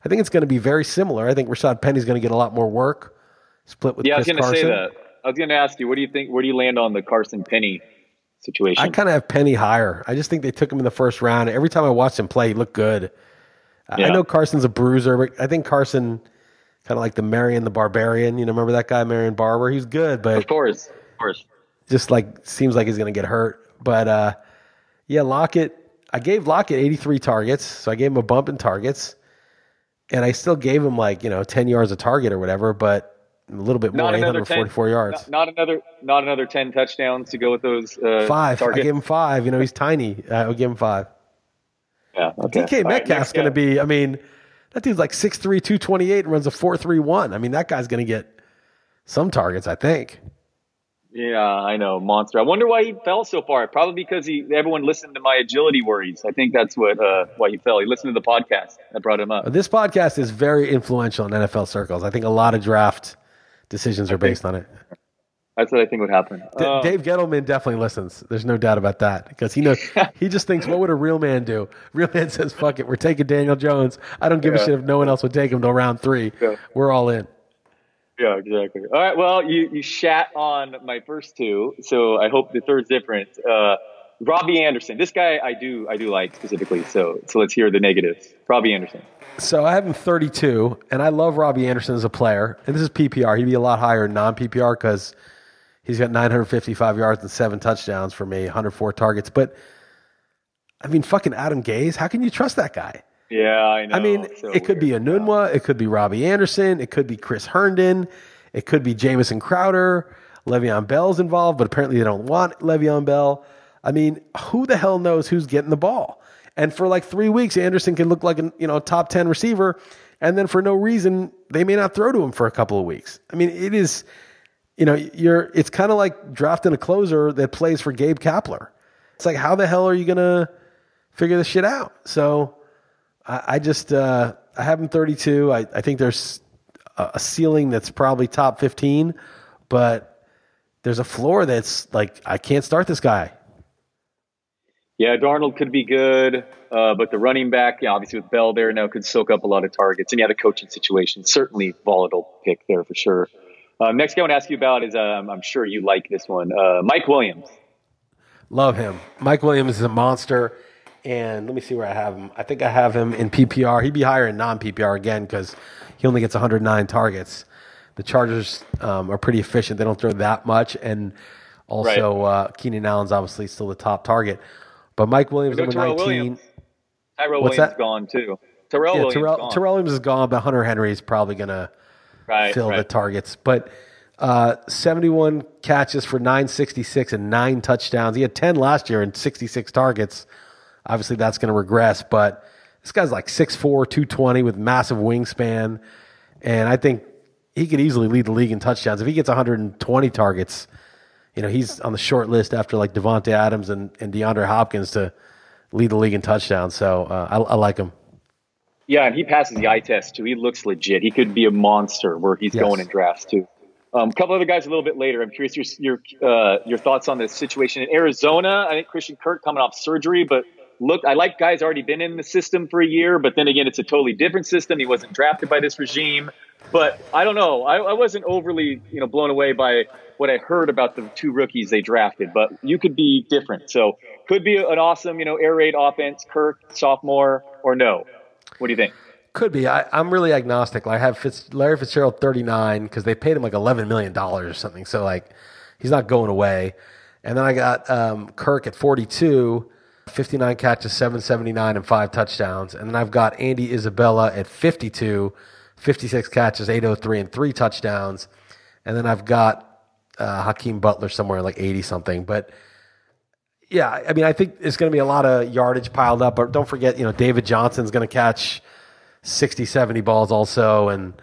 I think it's going to be very similar. I think Rashad Penny's going to get a lot more work, split with yeah. Chris I was going to say that. I was going to ask you, what do you think? Where do you land on the Carson Penny situation? I kind of have Penny higher. I just think they took him in the first round. Every time I watched him play, he looked good. I- I know Carson's a bruiser, but I think Carson, kind of like the Marion the Barbarian. You know, remember that guy, Marion Barber? He's good, but of course, of course. just like seems like he's going to get hurt. But uh, yeah, Lockett. I gave Lockett 83 targets, so I gave him a bump in targets, and I still gave him like you know 10 yards a target or whatever, but a little bit more, Not another 10, yards. Not, not another, not another ten touchdowns to go with those uh, Five. targets. I give him five. You know, he's tiny. I would give him five. yeah, okay. DK All right, Metcalf's next going to be, I mean, that dude's like 6'3, 228 and runs a 4'3'1. I mean, that guy's going to get some targets, I think. Yeah, I know, monster. I wonder why he fell so far. Probably because he everyone listened to my agility worries. I think that's what uh, why he fell. He listened to the podcast that brought him up. This podcast is very influential in NFL circles. I think a lot of draft decisions are based on it. That's what I think would happen. D- Uh, Dave Gettleman definitely listens. There's no doubt about that because he knows <laughs> he just thinks, what would a real man do? Real man <laughs> says, "Fuck it, we're taking Daniel Jones. I don't give a shit if no one else would take him till round three. Yeah. We're all in." Yeah, exactly. All right. Well, you you shat on my first two, so I hope the third's different. Uh, Robbie Anderson. This guy I do I do like specifically. So so let's hear the negatives. Robbie Anderson. So I have him 32, and I love Robbie Anderson as a player. And this is PPR. He'd be a lot higher in non PPR because he's got 955 yards and seven touchdowns for me, 104 targets. But I mean, fucking Adam Gase. How can you trust that guy? Yeah, I know. I mean, So it could be weird. Enunwa, it could be Robbie Anderson, it could be Chris Herndon, it could be Jamison Crowder. Le'Veon Bell's involved, but apparently they don't want Le'Veon Bell. I mean, who the hell knows who's getting the ball? And for like three weeks, Anderson can look like a you know top ten receiver, and then for no reason they may not throw to him for a couple of weeks. I mean, it is, you know, you're it's kind of like drafting a closer that plays for Gabe Kapler. It's like how the hell are you gonna figure this shit out? So I, I just uh, I have him 32. I, I think there's a, a ceiling that's probably top 15, but there's a floor that's like I can't start this guy. Yeah, Darnold could be good, uh, but the running back, yeah, obviously with Bell there now, could soak up a lot of targets. And yeah, the coaching situation certainly volatile pick there for sure. Uh, next guy I want to ask you about is um, I'm sure you like this one, uh, Mike Williams. Love him. Mike Williams is a monster. And let me see where I have him. I think I have him in PPR. He'd be higher in non PPR again because he only gets 109 targets. The Chargers um, are pretty efficient. They don't throw that much. And also, uh, Keenan Allen's obviously still the top target. But Mike Williams, number Terrell 19. Williams. Tyrell What's Williams that? gone too. Terrell Yeah, Williams Terrell, gone. Terrell Williams is gone, but Hunter Henry is probably going to right, fill right. the targets. But uh, 71 catches for 966 and nine touchdowns. He had 10 last year and 66 targets. Obviously, that's going to regress, but this guy's like 6'4, 220 with massive wingspan. And I think he could easily lead the league in touchdowns. If he gets 120 targets, you know, he's on the short list after like Davante Adams and, and DeAndre Hopkins to lead the league in touchdowns. So uh, I, I like him. Yeah, and he passes the eye test too. He looks legit. He could be a monster where he's Yes. going in drafts too. Um, a couple other guys a little bit later. I'm curious your your uh, your thoughts on this situation in Arizona. I think Christian Kirk coming off surgery, but look, I like guys already been in the system for a year, but then again, it's a totally different system. He wasn't drafted by this regime, but I don't know. I, I wasn't overly you know blown away by what I heard about the two rookies they drafted, but you could be different. So could be an awesome you know air raid offense. Kirk sophomore or no? What do you think? Could be. I, I'm really agnostic. Like, I have Fitz, Larry Fitzgerald 39 because they paid him like $11 million or something. So, like, he's not going away. And then I got um, Kirk at 42, 59 catches, 779, and five touchdowns. And then I've got Andy Isabella at 52, 56 catches, 803, and three touchdowns. And then I've got uh, Hakeem Butler somewhere like 80 something. But yeah, I mean, I think it's going to be a lot of yardage piled up. But don't forget, you know, David Johnson's going to catch 60, 70 balls also. And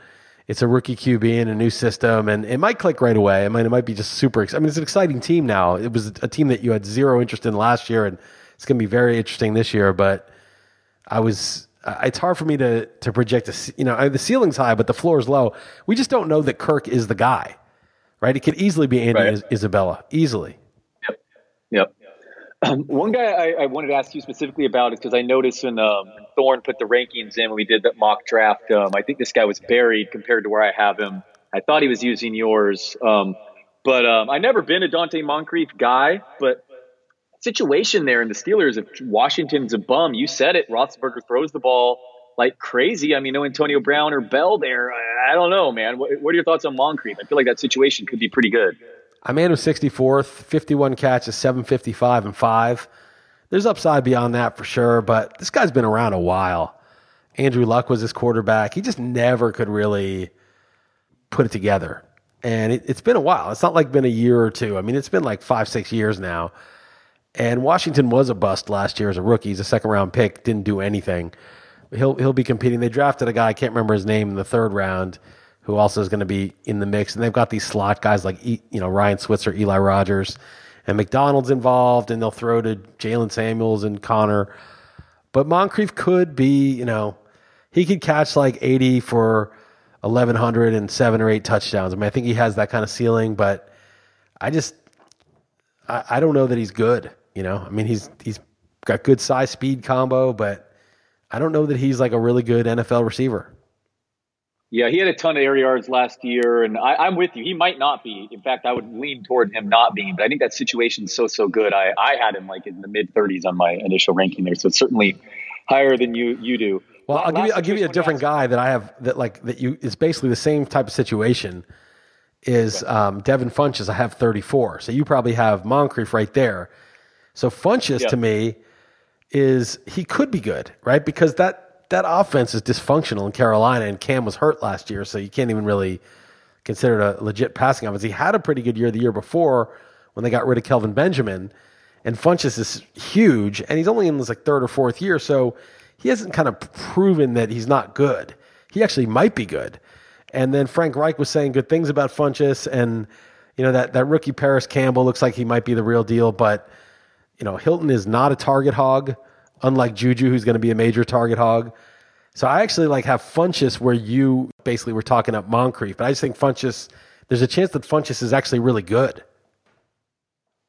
it's a rookie QB in a new system. And it might click right away. I mean, it might be just super. I mean, it's an exciting team now. It was a team that you had zero interest in last year. And it's going to be very interesting this year. But I was. It's hard for me to to project. A, you know, the ceiling's high, but the floor is low. We just don't know that Kirk is the guy, right? It could easily be Andy Right. Isabella, easily. Yep. Um, one guy I, I wanted to ask you specifically about is because I noticed when um, when Thorne put the rankings in when we did that mock draft. Um, I think this guy was buried compared to where I have him. I thought he was using yours, um, but um, I never been a Donte Moncrief guy. But situation there in the Steelers, if Washington's a bum, you said it. Roethlisberger throws the ball like crazy. I mean, no Antonio Brown or Bell there. I, I don't know, man. What, what are your thoughts on Moncrief? I feel like that situation could be pretty good. I man was 64th, 51 catches, 755 and 5. There's upside beyond that for sure, but this guy's been around a while. Andrew Luck was his quarterback. He just never could really put it together. And it, it's been a while. It's not like been a year or two. I mean, it's been like five, six years now. And Washington was a bust last year as a rookie. He's a second round pick, didn't do anything. He'll he'll be competing. They drafted a guy, I can't remember his name in the third round, who also is going to be in the mix. And they've got these slot guys like you know Ryan Switzer, Eli Rogers, and McDonald's involved, and they'll throw to Jaylen Samuels and Conner. But Moncrief could be, you know, he could catch like 80 for 1,100 and seven or eight touchdowns. I mean, I think he has that kind of ceiling, but I just, I, I don't know that he's good. You know, I mean, he's he's got good size speed combo, but I don't know that he's like a really good NFL receiver. Yeah, he had a ton of air yards last year, and I, I'm with you. He might not be. In fact, I would lean toward him not being. But I think that situation's so so good. I I had him like in the mid 30s on my initial ranking there, so it's certainly higher than you you do. Well, I'll give you I'll give you a different guy that I have that like that you is basically the same type of situation. Is um, Devin Funchess? I have 34, so you probably have Moncrief right there. So Funchess Yeah. to me is he could be good, right? Because that that offense is dysfunctional in Carolina, and Cam was hurt last year, so you can't even really consider it a legit passing offense. He had a pretty good year the year before when they got rid of Kelvin Benjamin, and Funchess is huge, and he's only in his like third or fourth year, so he hasn't kind of proven that he's not good. He actually might be good. And then Frank Reich was saying good things about Funchess, and you know that that rookie Parris Campbell looks like he might be the real deal, but you know Hilton is not a target hog, unlike Juju, who's going to be a major target hog. So I actually like have Funchess where you basically were talking up Moncrief, but I just think Funchess. There's a chance that Funchess is actually really good.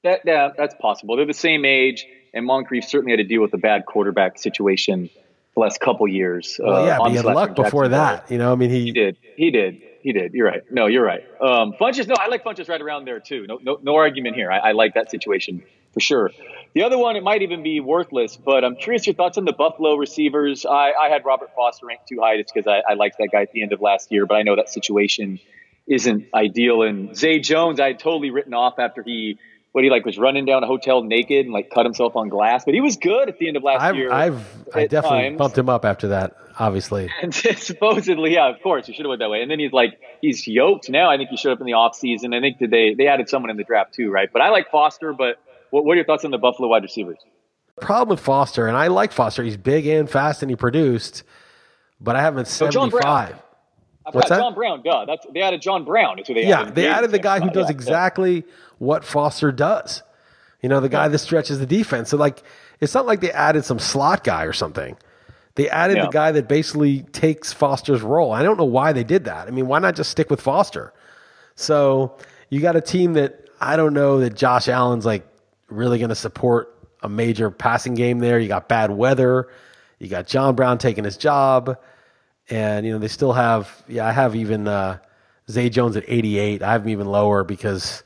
That, yeah, that's possible. They're the same age, and Moncrief certainly had to deal with a bad quarterback situation the last couple years. Well, uh, yeah, but he had luck before that. You know, I mean, he, He did. He did. He did. You're right. No, you're right. Um, Funchess, no, I like Funchess right around there too. No, no, no argument here. I, I like that situation for sure. The other one, it might even be worthless, but I'm curious your thoughts on the Buffalo receivers. I, I had Robert Foster ranked too high just because I, I liked that guy at the end of last year, but I know that situation isn't ideal. And Zay Jones, I had totally written off after he, what he like was running down a hotel naked and like cut himself on glass, but he was good at the end of last I've, year. I've I definitely times. bumped him up after that. Obviously, <laughs> And supposedly, yeah, of course, you should have went that way. And then he's like, he's yoked now. I think he showed up in the offseason. I think that they they added someone in the draft too, right? But I like Foster. But what, what are your thoughts on the Buffalo wide receivers? problem with Foster, and I like Foster. He's big and fast, and he produced. But I haven't So seventy-five. I've What's got that? John Brown. Duh, that's they added John Brown. Is who they Yeah, added. they added the guy who does yeah. exactly what Foster does. You know, the guy that stretches the defense. So, like, it's not like they added some slot guy or something. They added the guy that basically takes Foster's role. I don't know why they did that. I mean, why not just stick with Foster? So you got a team that I don't know that Josh Allen's like really going to support a major passing game there. You got bad weather. You got John Brown taking his job. And, you know, they still have, yeah, I have even uh, Zay Jones at 88. I have him even lower because,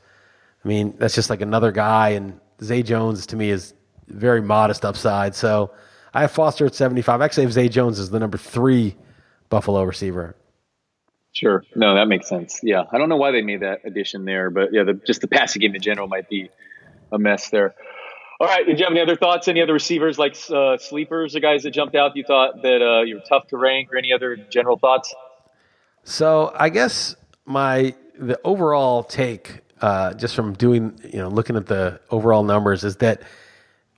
I mean, that's just like another guy. And Zay Jones to me is very modest upside. So I have Foster at 75. Actually, I have Zay Jones as the number three Buffalo receiver. Sure. No, that makes sense. Yeah. I don't know why they made that addition there, but yeah, the, just the passing game in general might be a mess there. All right. Did you have any other thoughts? Any other receivers like uh, sleepers or guys that jumped out you thought that uh, you were tough to rank or any other general thoughts? So I guess my the overall take, uh, just from doing you know looking at the overall numbers, is that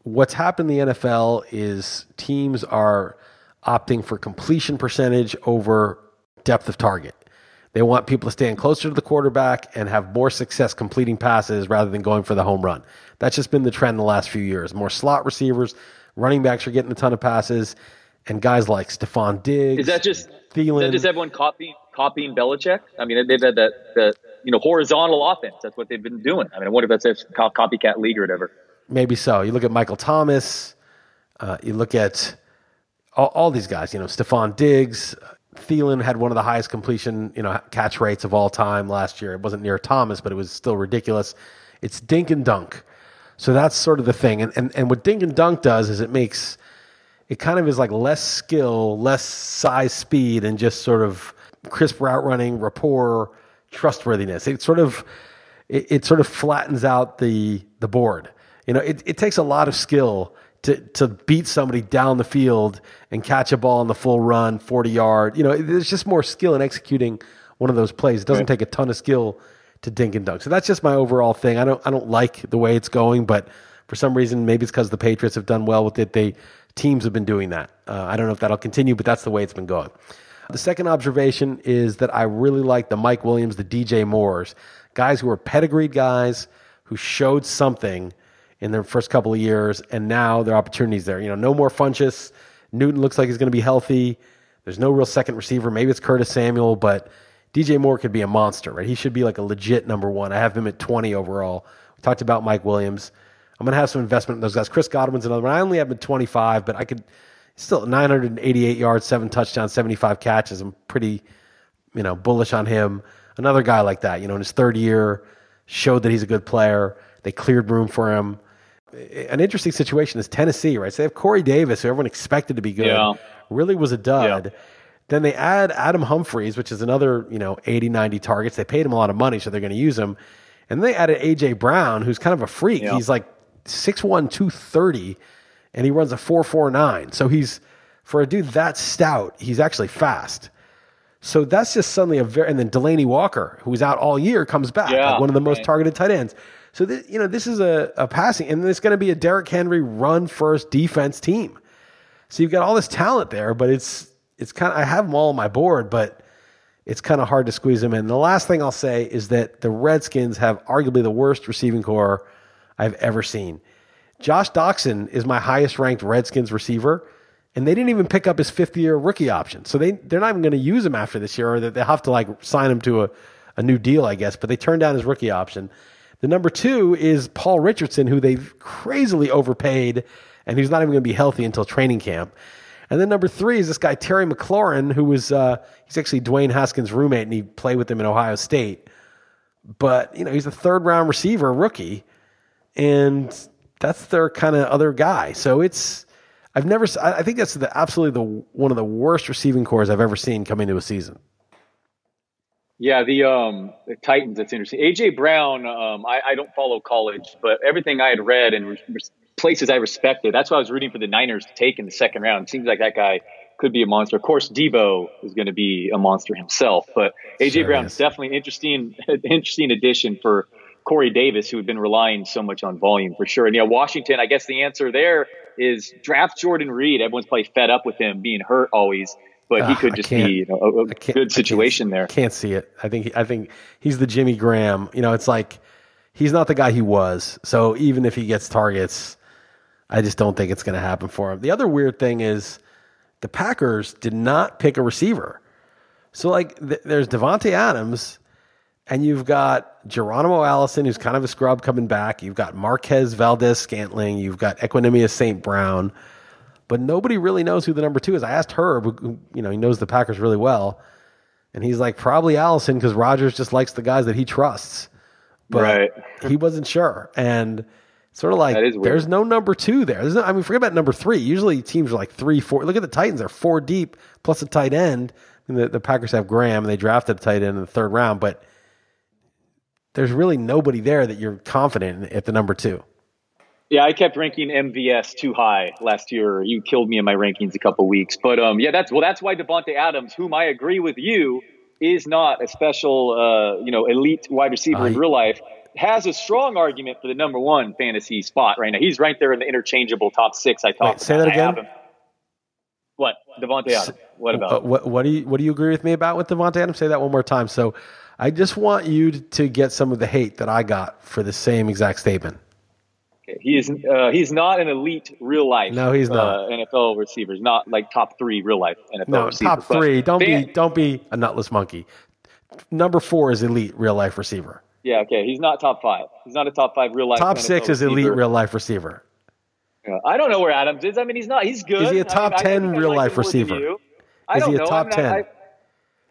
what's happened in the NFL is teams are opting for completion percentage over depth of target. They want people to stand closer to the quarterback and have more success completing passes rather than going for the home run. That's just been the trend in the last few years. More slot receivers, running backs are getting a ton of passes, and guys like Stefon Diggs. Is that just Thielen? Is that just everyone copying copying Belichick? I mean, they've had that that you know horizontal offense. That's what they've been doing. I mean, I wonder if that's a copycat league or whatever. Maybe so. You look at Michael Thomas. Uh, you look at all, all, these guys. You know, Stefon Diggs. Thielen had one of the highest completion, you know, catch rates of all time last year. It wasn't near Thomas, but it was still ridiculous. It's dink and dunk. So that's sort of the thing. And, and, and what dink and dunk does is it makes it kind of is like less skill, less size, speed, and just sort of crisp route running, rapport, trustworthiness. It sort of it, it sort of flattens out the the board. You know, it, it takes a lot of skill to to beat somebody down the field and catch a ball on the full run, forty yard. You know, there's just more skill in executing one of those plays. It doesn't right. take a ton of skill to dink and dunk. So that's just my overall thing. I don't I don't like the way it's going, but for some reason, maybe it's because the Patriots have done well with it. They teams have been doing that. Uh, I don't know if that'll continue, but that's the way it's been going. The second observation is that I really like the Mike Williams, the DJ Moores, guys who are pedigreed guys who showed something in their first couple of years, and now their opportunities there. You know, no more Funchess. Newton looks like he's going to be healthy. There's no real second receiver. Maybe it's Curtis Samuel, but DJ Moore could be a monster, right? He should be like a legit number one. I have him at 20 overall. We talked about Mike Williams. I'm going to have some investment in those guys. Chris Godwin's another one. I only have him at 25, but I could still 988 yards, seven touchdowns, 75 catches. I'm pretty, you know, bullish on him. Another guy like that, you know, in his third year, showed that he's a good player. They cleared room for him. An interesting situation is Tennessee, right? So they have Corey Davis, who everyone expected to be good, yeah. really was a dud. Yeah. Then they add Adam Humphries, which is another, you know, 80, 90 targets. They paid him a lot of money, so they're going to use him. And they added A.J. Brown, who's kind of a freak. Yeah. He's like 6'1, 230 and he runs a 449. So he's for a dude that stout, he's actually fast. So that's just suddenly a very and then Delanie Walker, who was out all year, comes back, yeah, like one of the most right. targeted tight ends. So this, you know, this is a, a passing, and it's going to be a Derrick Henry run first defense team. So you've got all this talent there, but it's it's kind of I have them all on my board, but it's kind of hard to squeeze them in. The last thing I'll say is that the Redskins have arguably the worst receiving core I've ever seen. Josh Doctson is my highest ranked Redskins receiver, and they didn't even pick up his fifth year rookie option. So they, they're not even going to use him after this year, or they have to like sign him to a, a new deal, I guess. But they turned down his rookie option. The number two is Paul Richardson, who they've crazily overpaid, and he's not even going to be healthy until training camp. And then number three is this guy Terry McLaurin, who was uh, he's actually Dwayne Haskins' roommate, and he played with him in Ohio State. But you know he's a third round receiver, rookie, and that's their kind of other guy. So it's I've never I think that's the absolutely the one of the worst receiving cores I've ever seen come into a season. Yeah, the um the Titans. That's interesting. AJ Brown. Um, I, I don't follow college, but everything I had read and re- places I respected. That's why I was rooting for the Niners to take in the second round. It seems like that guy could be a monster. Of course, Deebo is going to be a monster himself, but AJ sure Brown is definitely interesting, <laughs> interesting addition for Corey Davis, who had been relying so much on volume for sure. And yeah, Washington, I guess the answer there is draft Jordan Reed. Everyone's probably fed up with him being hurt always, but he ah, could just be you know, a, a good situation there. Can't see it. I think I think he's the Jimmy Graham. You know, it's like he's not the guy he was. So even if he gets targets, I just don't think it's going to happen for him. The other weird thing is the Packers did not pick a receiver. So like th- there's Davante Adams and you've got Geronimo Allison, who's kind of a scrub coming back. You've got Marquez Valdes Scantling. You've got Equanimeous St. Brown. But nobody really knows who the number two is. I asked Herb, who, you know, he knows the Packers really well. And he's like, probably Allison, because Rodgers just likes the guys that he trusts. But right. he wasn't sure. And sort of like, there's no number two there. No, I mean, forget about number three. Usually teams are like three, four. Look at the Titans. They're four deep plus a tight end. the, the Packers have Graham. And they drafted a tight end in the third round, but there's really nobody there that you're confident in at the number two. Yeah, I kept ranking MVS too high last year. You killed me in my rankings a couple weeks, but um, yeah, that's well, that's why Davante Adams, whom I agree with you, is not a special, uh, you know, elite wide receiver uh, in real life. Has a strong argument for the number one fantasy spot right now. He's right there in the interchangeable top six. I talked. Say that again. What Davante Adams? What about? Uh, what, what do you what do you agree with me about with Davante Adams? Say that one more time. So, I just want you to get some of the hate that I got for the same exact statement. He is uh, he's not an elite real life. No, he's not uh, NFL receiver. He's not like top three real life NFL no, receiver. top three. Don't fan- be don't be a nutless monkey. Number four is elite real life receiver. Yeah, okay. He's not top five. He's not a top five real life. Top NFL six is elite real life receiver. Yeah. I don't know where Adams is. I mean, he's not. He's good. Is he a top I mean, ten real life receiver? Is he a top I mean, ten?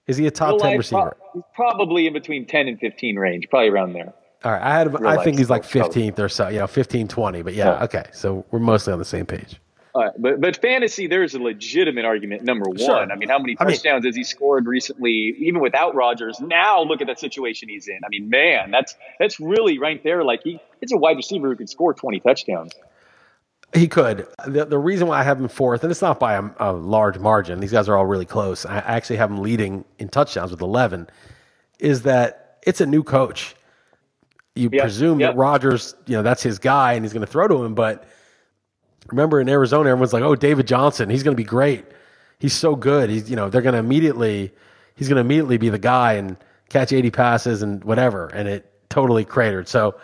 Is he a top ten receiver? Pro- he's probably in between ten and fifteen range, probably around there. All right, I had. I think he's like fifteenth or so. You know, 15, 20. But yeah, yeah, okay. So we're mostly on the same page. All right, but but fantasy, there's a legitimate argument. Number one, sure. I mean, how many touchdowns I mean, has he scored recently, even without Rodgers? Now look at that situation he's in. I mean, man, that's that's really right there. Like he, it's a wide receiver who could score twenty touchdowns. He could. The, the reason why I have him fourth, and it's not by a, a large margin. These guys are all really close. I actually have him leading in touchdowns with eleven. Is that it's a new coach you presume that Rodgers, you know, that's his guy and he's going to throw to him. But remember in Arizona, everyone's like, oh, David Johnson, he's going to be great. He's so good. He's, you know, they're going to immediately, he's going to immediately be the guy and catch 80 passes and whatever. And it totally cratered. So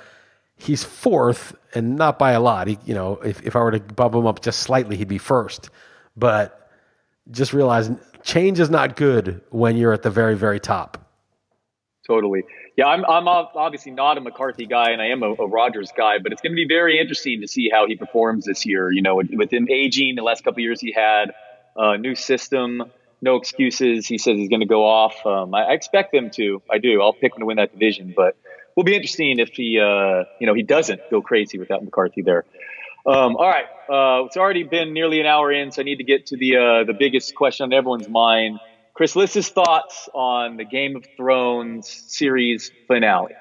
he's fourth and not by a lot. He, you know, if, if I were to bump him up just slightly, he'd be first. But just realize change is not good when you're at the very, very top. Totally. Yeah, I'm, I'm obviously not a McCarthy guy, and I am a, a Rodgers guy, but it's going to be very interesting to see how he performs this year. You know, with, him aging, the last couple years he had a uh, new system, no excuses. He says he's going to go off. Um, I, expect them to. I do. I'll pick him to win that division, but will be interesting if he, uh, you know, he doesn't go crazy without McCarthy there. Um, all right, uh, it's already been nearly an hour in, so I need to get to the uh, the biggest question on everyone's mind. Chris Liss's thoughts on the Game of Thrones series finale.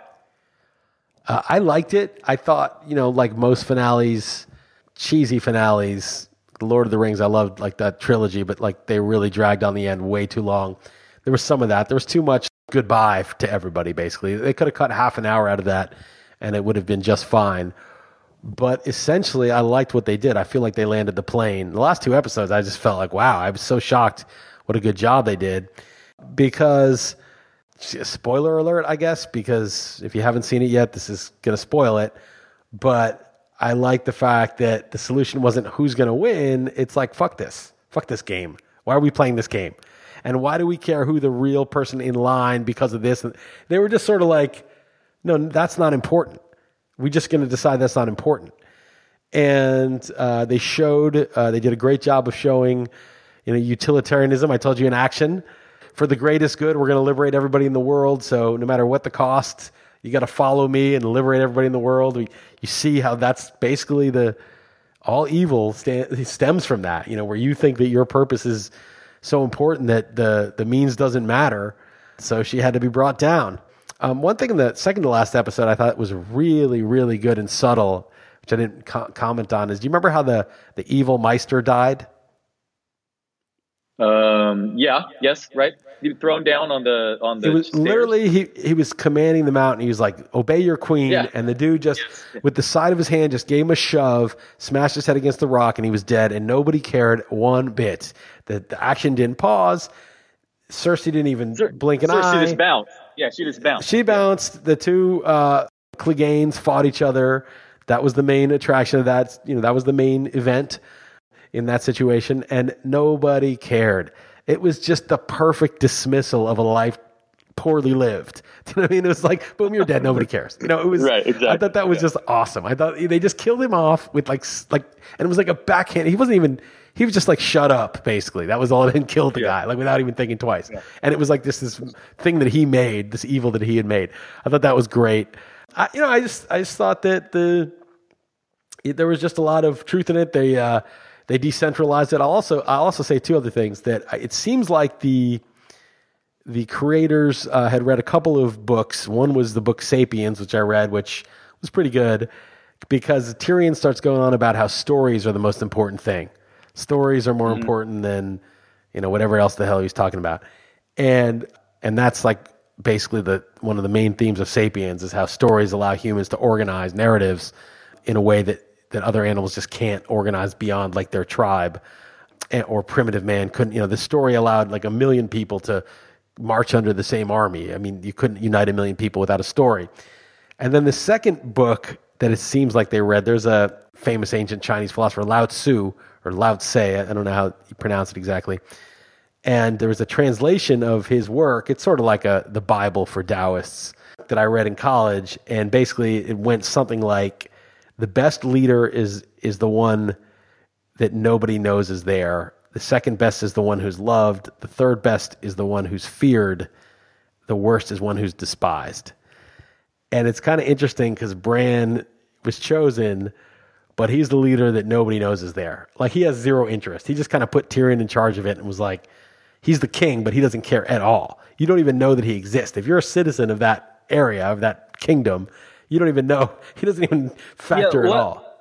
Uh, I liked it. I thought, you know, like most finales, cheesy finales, The Lord of the Rings, I loved like that trilogy, but like they really dragged on the end way too long. There was some of that. There was too much goodbye to everybody, basically. They could have cut half an hour out of that and it would have been just fine. But essentially, I liked what they did. I feel like they landed the plane. The last two episodes, I just felt like, wow, I was so shocked what a good job they did. Because, spoiler alert, I guess, because if you haven't seen it yet, this is going to spoil it. But I like the fact that the solution wasn't who's going to win. It's like, fuck this. Fuck this game. Why are we playing this game? And why do we care who the real person in line because of this? And they were just sort of like, no, that's not important. We're just going to decide that's not important. And uh, they showed, uh, they did a great job of showing you know, utilitarianism. I told you in action. For the greatest good, we're going to liberate everybody in the world. So no matter what the cost, you got to follow me and liberate everybody in the world. We, you see how that's basically the all evil st- stems from that. You know, where you think that your purpose is so important that the the means doesn't matter. So she had to be brought down. Um, one thing in the second to last episode I thought was really, really good and subtle, which I didn't co- comment on, is do you remember how the, the evil Maester died? Um, yeah, yes, right. He thrown down on the on the. He was stairs. literally he he was commanding them out, and he was like, "Obey your queen." Yeah. And the dude just yes. with the side of his hand just gave him a shove, smashed his head against the rock, and he was dead. And nobody cared one bit. The, the action didn't pause. Cersei didn't even Cer- blink an Cersei eye. She just bounced. Yeah, she just bounced. She bounced. The two uh, Cleganes fought each other. That was the main attraction of that. You know, that was the main event in that situation, and nobody cared. It was just the perfect dismissal of a life poorly lived. <laughs> Do you know what I mean? It was like, boom, you're dead. Nobody cares. You know, it was. Right. Exactly. I thought that was yeah. just awesome. I thought they just killed him off with like, like, and it was like a backhand. He wasn't even. He was just like, shut up. Basically, that was all. <laughs> And killed the yeah. guy, like without even thinking twice. Yeah. And it was like this this thing that he made, this evil that he had made. I thought that was great. I, you know, I just I just thought that the there was just a lot of truth in it. They. uh they decentralized it. I'll also I'll also say two other things that it seems like the the creators uh, had read a couple of books. One was the book Sapiens, which I read, which was pretty good because Tyrion starts going on about how stories are the most important thing. Stories are more mm-hmm. important than you know whatever else the hell he's talking about, and and that's like basically the one of the main themes of Sapiens is how stories allow humans to organize narratives in a way that that other animals just can't organize beyond like their tribe eh, or primitive man couldn't. You know, the story allowed like a million people to march under the same army. I mean, you couldn't unite a million people without a story. And then the second book that it seems like they read, there's a famous ancient Chinese philosopher, Lao Tzu, or Lao Tse, I don't know how you pronounce it exactly. And there was a translation of his work. It's sort of like a the Bible for Taoists that I read in college. And basically it went something like the best leader is is the one that nobody knows is there. The second best is the one who's loved. The third best is the one who's feared. The worst is one who's despised. And it's kind of interesting because Bran was chosen, but he's the leader that nobody knows is there. Like he has zero interest. He just kind of put Tyrion in charge of it and was like, he's the king, but he doesn't care at all. You don't even know that he exists. If you're a citizen of that area, of that kingdom, you don't even know. <laughs> He doesn't even factor yeah, what, at all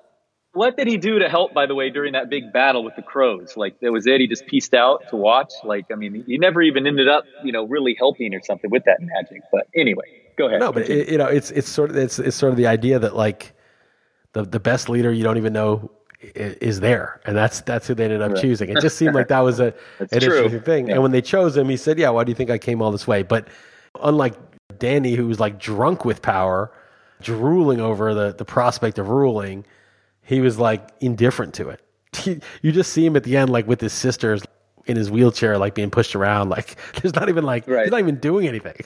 what did he do to help, by the way, during that big battle with the crows? Like, that was it. He just pieced out to watch. Like, I mean, he never even ended up, you know, really helping or something with that magic. But anyway, go ahead. No, but it, you know, it's it's sort of it's it's sort of the idea that like the the best leader you don't even know is there, and that's that's who they ended up right. choosing. It just <laughs> seemed like that was a an true. interesting thing. Yeah. And when they chose him, he said, "Yeah, why do you think I came all this way?" But unlike Danny, who was like drunk with power, drooling over the the prospect of ruling he was like indifferent to it. <laughs> you just see him at the end, like with his sisters in his wheelchair, like being pushed around. Like <laughs> there's not even like right. he's not even doing anything.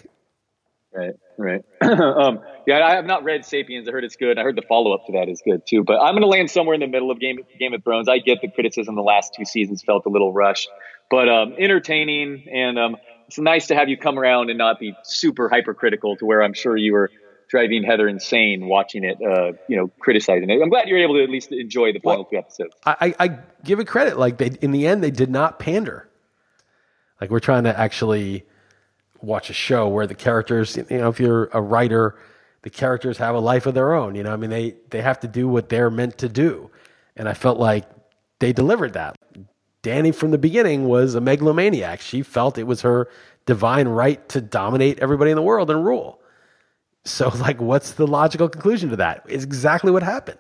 Right, right. <clears throat> um, yeah, I have not read *Sapiens*. I heard it's good. I heard the follow up to that is good too. But I'm going to land somewhere in the middle of Game Game of Thrones. I get the criticism. The last two seasons felt a little rushed, but um, entertaining, and um, it's nice to have you come around and not be super hypercritical to where I'm sure you were driving Heather insane watching it, uh, you know, criticizing it. I'm glad you're able to at least enjoy the final well, two episodes. I, I give it credit. Like they, in the end, they did not pander. Like we're trying to actually watch a show where the characters, you know, if you're a writer, the characters have a life of their own. You know, I mean, they they have to do what they're meant to do, and I felt like they delivered that. Danny from the beginning was a megalomaniac. She felt it was her divine right to dominate everybody in the world and rule. So, <laughs> like, what's the logical conclusion to that? It's exactly what happened.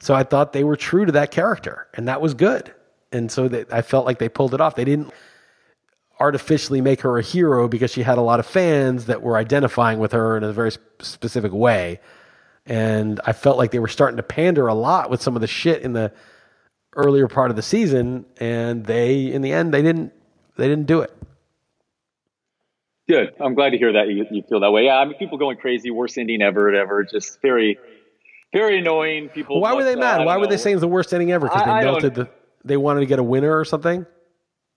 So, I thought they were true to that character, and that was good. And so, they, I felt like they pulled it off. They didn't artificially make her a hero because she had a lot of fans that were identifying with her in a very specific way. And I felt like they were starting to pander a lot with some of the shit in the earlier part of the season, and they, in the end, they didn't. They didn't do it. Good. I'm glad to hear that you, you feel that way. Yeah, I mean, people going crazy, worst ending ever, ever. Just very, very annoying. People. Why were they mad? Uh, Why were they saying it's the worst ending ever? Because they I melted the. They wanted to get a winner or something.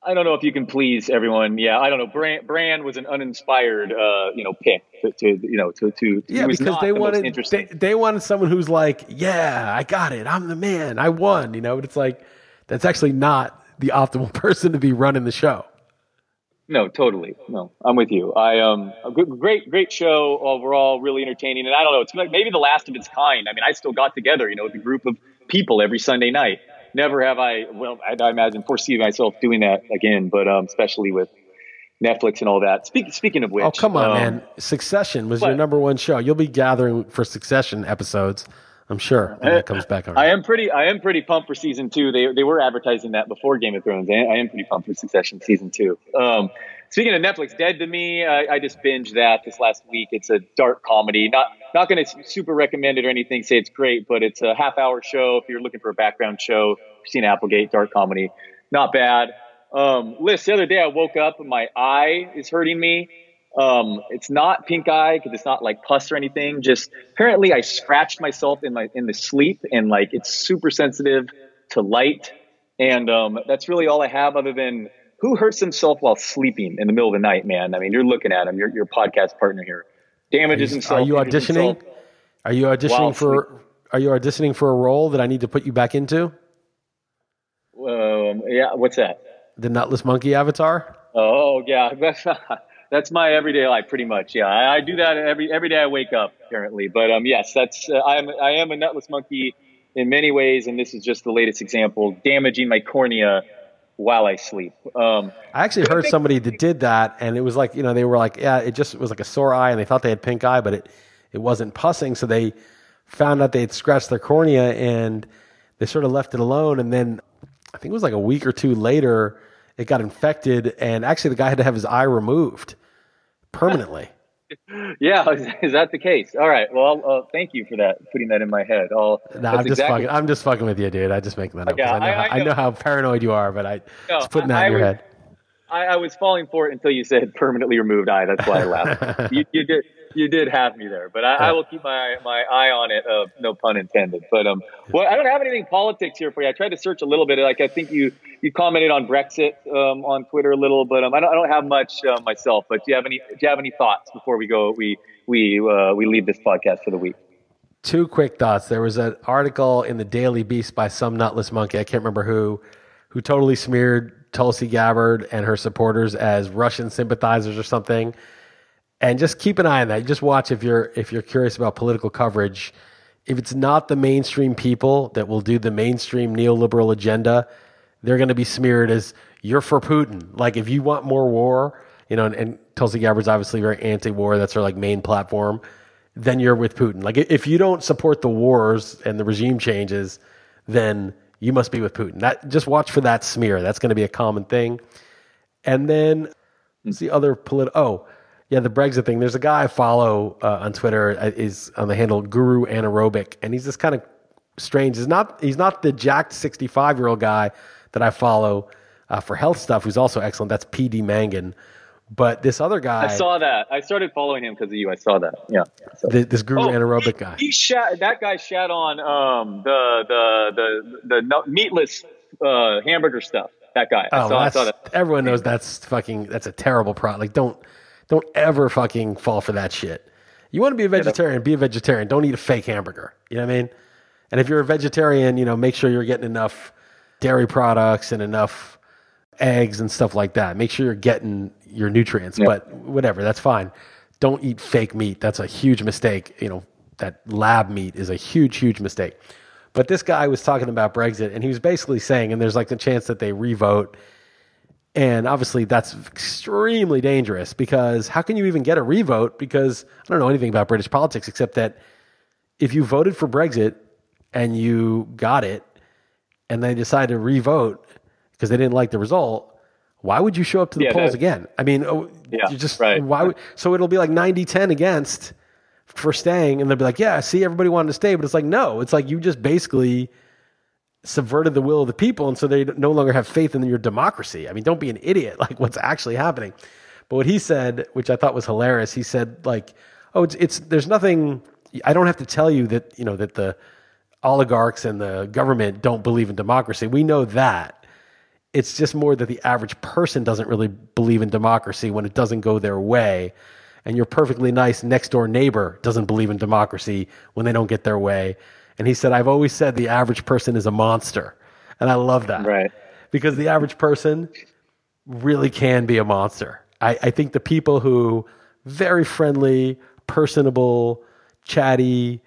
I don't know if you can please everyone. Yeah, I don't know. Bran, Bran was an uninspired, uh, you know, pick to, to, you know, to, to yeah, because they the wanted they, they wanted someone who's like, yeah, I got it, I'm the man, I won, you know. But it's like that's actually not the optimal <laughs> person to be running the show. No, totally. No, I'm with you. I um, a great, great show overall, really entertaining. And I don't know, it's maybe the last of its kind. I mean, I still got together, you know, with a group of people every Sunday night. Never have I, well, I, I imagine foresee myself doing that again, but um, especially with Netflix and all that. Speak, speaking of which, oh come on, um, man! Succession was your number one show. You'll be gathering for Succession episodes I'm sure when it comes back I am pretty I am pretty pumped for season two. They they were advertising that before Game of Thrones. I, I am pretty pumped for Succession season two. Um, speaking of Netflix, Dead to Me, I, I, just binged that this last week. It's a dark comedy. Not not going to super recommend it or anything. Say it's great, but it's a half hour show. If you're looking for a background show, Christina Applegate, dark comedy, not bad. Um, Liss, the other day I woke up and my eye is hurting me. Um, it's not pink eye because it's not like pus or anything. Just apparently I scratched myself in my in the sleep and like it's super sensitive to light. And um, that's really all I have other than who hurts himself while sleeping in the middle of the night, man. I mean, you're looking at him, your your podcast partner here, damages himself. Are you auditioning? Are you auditioning for? Are you auditioning for a role that I need to put you back into? Um, yeah, what's that? The Nutless Monkey Avatar. Oh yeah, <laughs> that's my everyday life, pretty much. Yeah, I, I, do that every every day I wake up, currently. But um, yes, that's uh, I am I am a nutless monkey in many ways, and this is just the latest example, damaging my cornea while I sleep. Um, I actually heard somebody that did that, and it was like you know they were like, yeah, it just was like a sore eye, and they thought they had pink eye, but it it wasn't pussing, so they found out they had scratched their cornea, and they sort of left it alone, and then I think it was like a week or two later, it got infected, and actually the guy had to have his eye removed permanently. <laughs> yeah, <laughs> is that the case? All right. Well, uh, thank you for that, putting that in my head. I'll, no, I'm just exactly fucking. I'm just fucking with you, dude. I just make that up. Yeah, I, know I, how, I, know. I, know how, paranoid you are, but I no, just putting that in your was, head. I, was falling for it until you said permanently removed eye. That's why I laughed. <laughs> you, you, did you did have me there, but I. I will keep my my eye on it. Uh, no pun intended. But um, well, I don't have anything politics here for you. I tried to search a little bit. Like I think you you commented on Brexit um, on Twitter a little, but um, I don't I don't have much uh, myself. But do you have any do you have any thoughts before we go? We we uh, we leave this podcast for the week. Two quick thoughts. There was an article in the Daily Beast by some nutless monkey. I can't remember who, who totally smeared Tulsi Gabbard and her supporters as Russian sympathizers or something and just keep an eye on that. Just watch if you're if you're curious about political coverage. If it's not the mainstream people that will do the mainstream neoliberal agenda, they're going to be smeared as you're for Putin. Like if you want more war, you know, and, and Tulsi Gabbard's obviously very anti-war. That's her like main platform. Then you're with Putin. Like if you don't support the wars and the regime changes, then you must be with Putin. That just watch for that smear. That's going to be a common thing. And then what's the other political? Oh yeah, the Brexit thing. There's a guy I follow uh, on Twitter uh, is on the handle Guru Anaerobic, and he's just kind of strange. He's not he's not the jacked 65 year old guy that I follow uh, for health stuff, who's also excellent. That's PD Mangan. But this other guy, I saw that. I started following him because of you. I saw that. Yeah. So. This, this Guru oh, Anaerobic guy. He shat. That guy shat on um, the the the the meatless uh, hamburger stuff. That guy. I oh, saw, I saw that. Everyone knows that's fucking. That's a terrible product. Like, don't don't ever fucking fall for that shit. You want to be a vegetarian, be a vegetarian. Don't eat a fake hamburger. You know what I mean? And if you're a vegetarian, you know, make sure you're getting enough dairy products and enough eggs and stuff like that. Make sure you're getting your nutrients. But whatever, that's fine. Don't eat fake meat. That's a huge mistake. You know, that lab meat is a huge, huge mistake. But this guy was talking about Brexit, and he was basically saying, and there's like a chance that they revote and obviously, that's extremely dangerous because how can you even get a revote? Because I don't know anything about British politics except that if you voted for Brexit and you got it, and they decide to revote because they didn't like the result, why would you show up to the yeah, polls again? I mean, oh, yeah, you just right. why? Would, so it'll be like 90-10 against for staying, and they'll be like, "Yeah, see, everybody wanted to stay," but it's like, no, it's like you just basically subverted the will of the people, and so they no longer have faith in your democracy. I mean, don't be an idiot. <laughs> Like what's actually happening. But what he said, which I thought was hilarious, he said like, "Oh, it's, it's there's nothing. I don't have to tell you that you know that the oligarchs and the government don't believe in democracy. We know that." It's just more that the average person doesn't really believe in democracy when it doesn't go their way and your perfectly nice next door neighbor doesn't believe in democracy when they don't get their way. And he said, I've always said the average person is a monster. And I love that. Right. Because the average person really can be a monster. I, I think the people who very friendly, personable, chatty,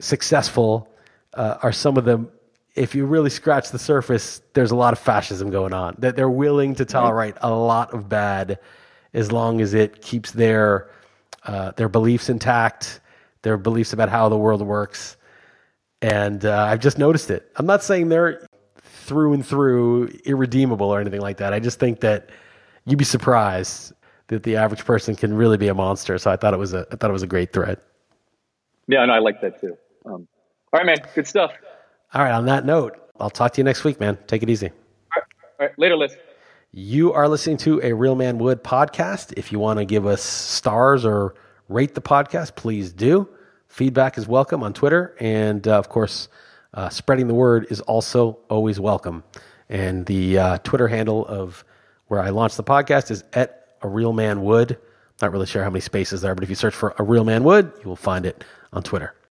successful uh, are some of them. If you really scratch the surface, there's a lot of fascism going on. That they're willing to tolerate a lot of bad, as long as it keeps their uh, their beliefs intact, their beliefs about how the world works, and uh, I've just noticed it. I'm not saying they're through and through irredeemable or anything like that. I just think that you'd be surprised that the average person can really be a monster. So I thought it was a I thought it was a great thread. Yeah, and I like that too. Um, all right, man. Good stuff. All right. On that note, I'll talk to you next week, man. Take it easy. All right. All right. Later, Liss. You are listening to a Real Man Wood podcast. If you want to give us stars or rate the podcast, please do. Feedback is welcome on Twitter. And uh, of course, uh, spreading the word is also always welcome. And the uh, Twitter handle of where I launched the podcast is at a real man wood. Not really sure how many spaces there, but if you search for a real man wood, you will find it on Twitter.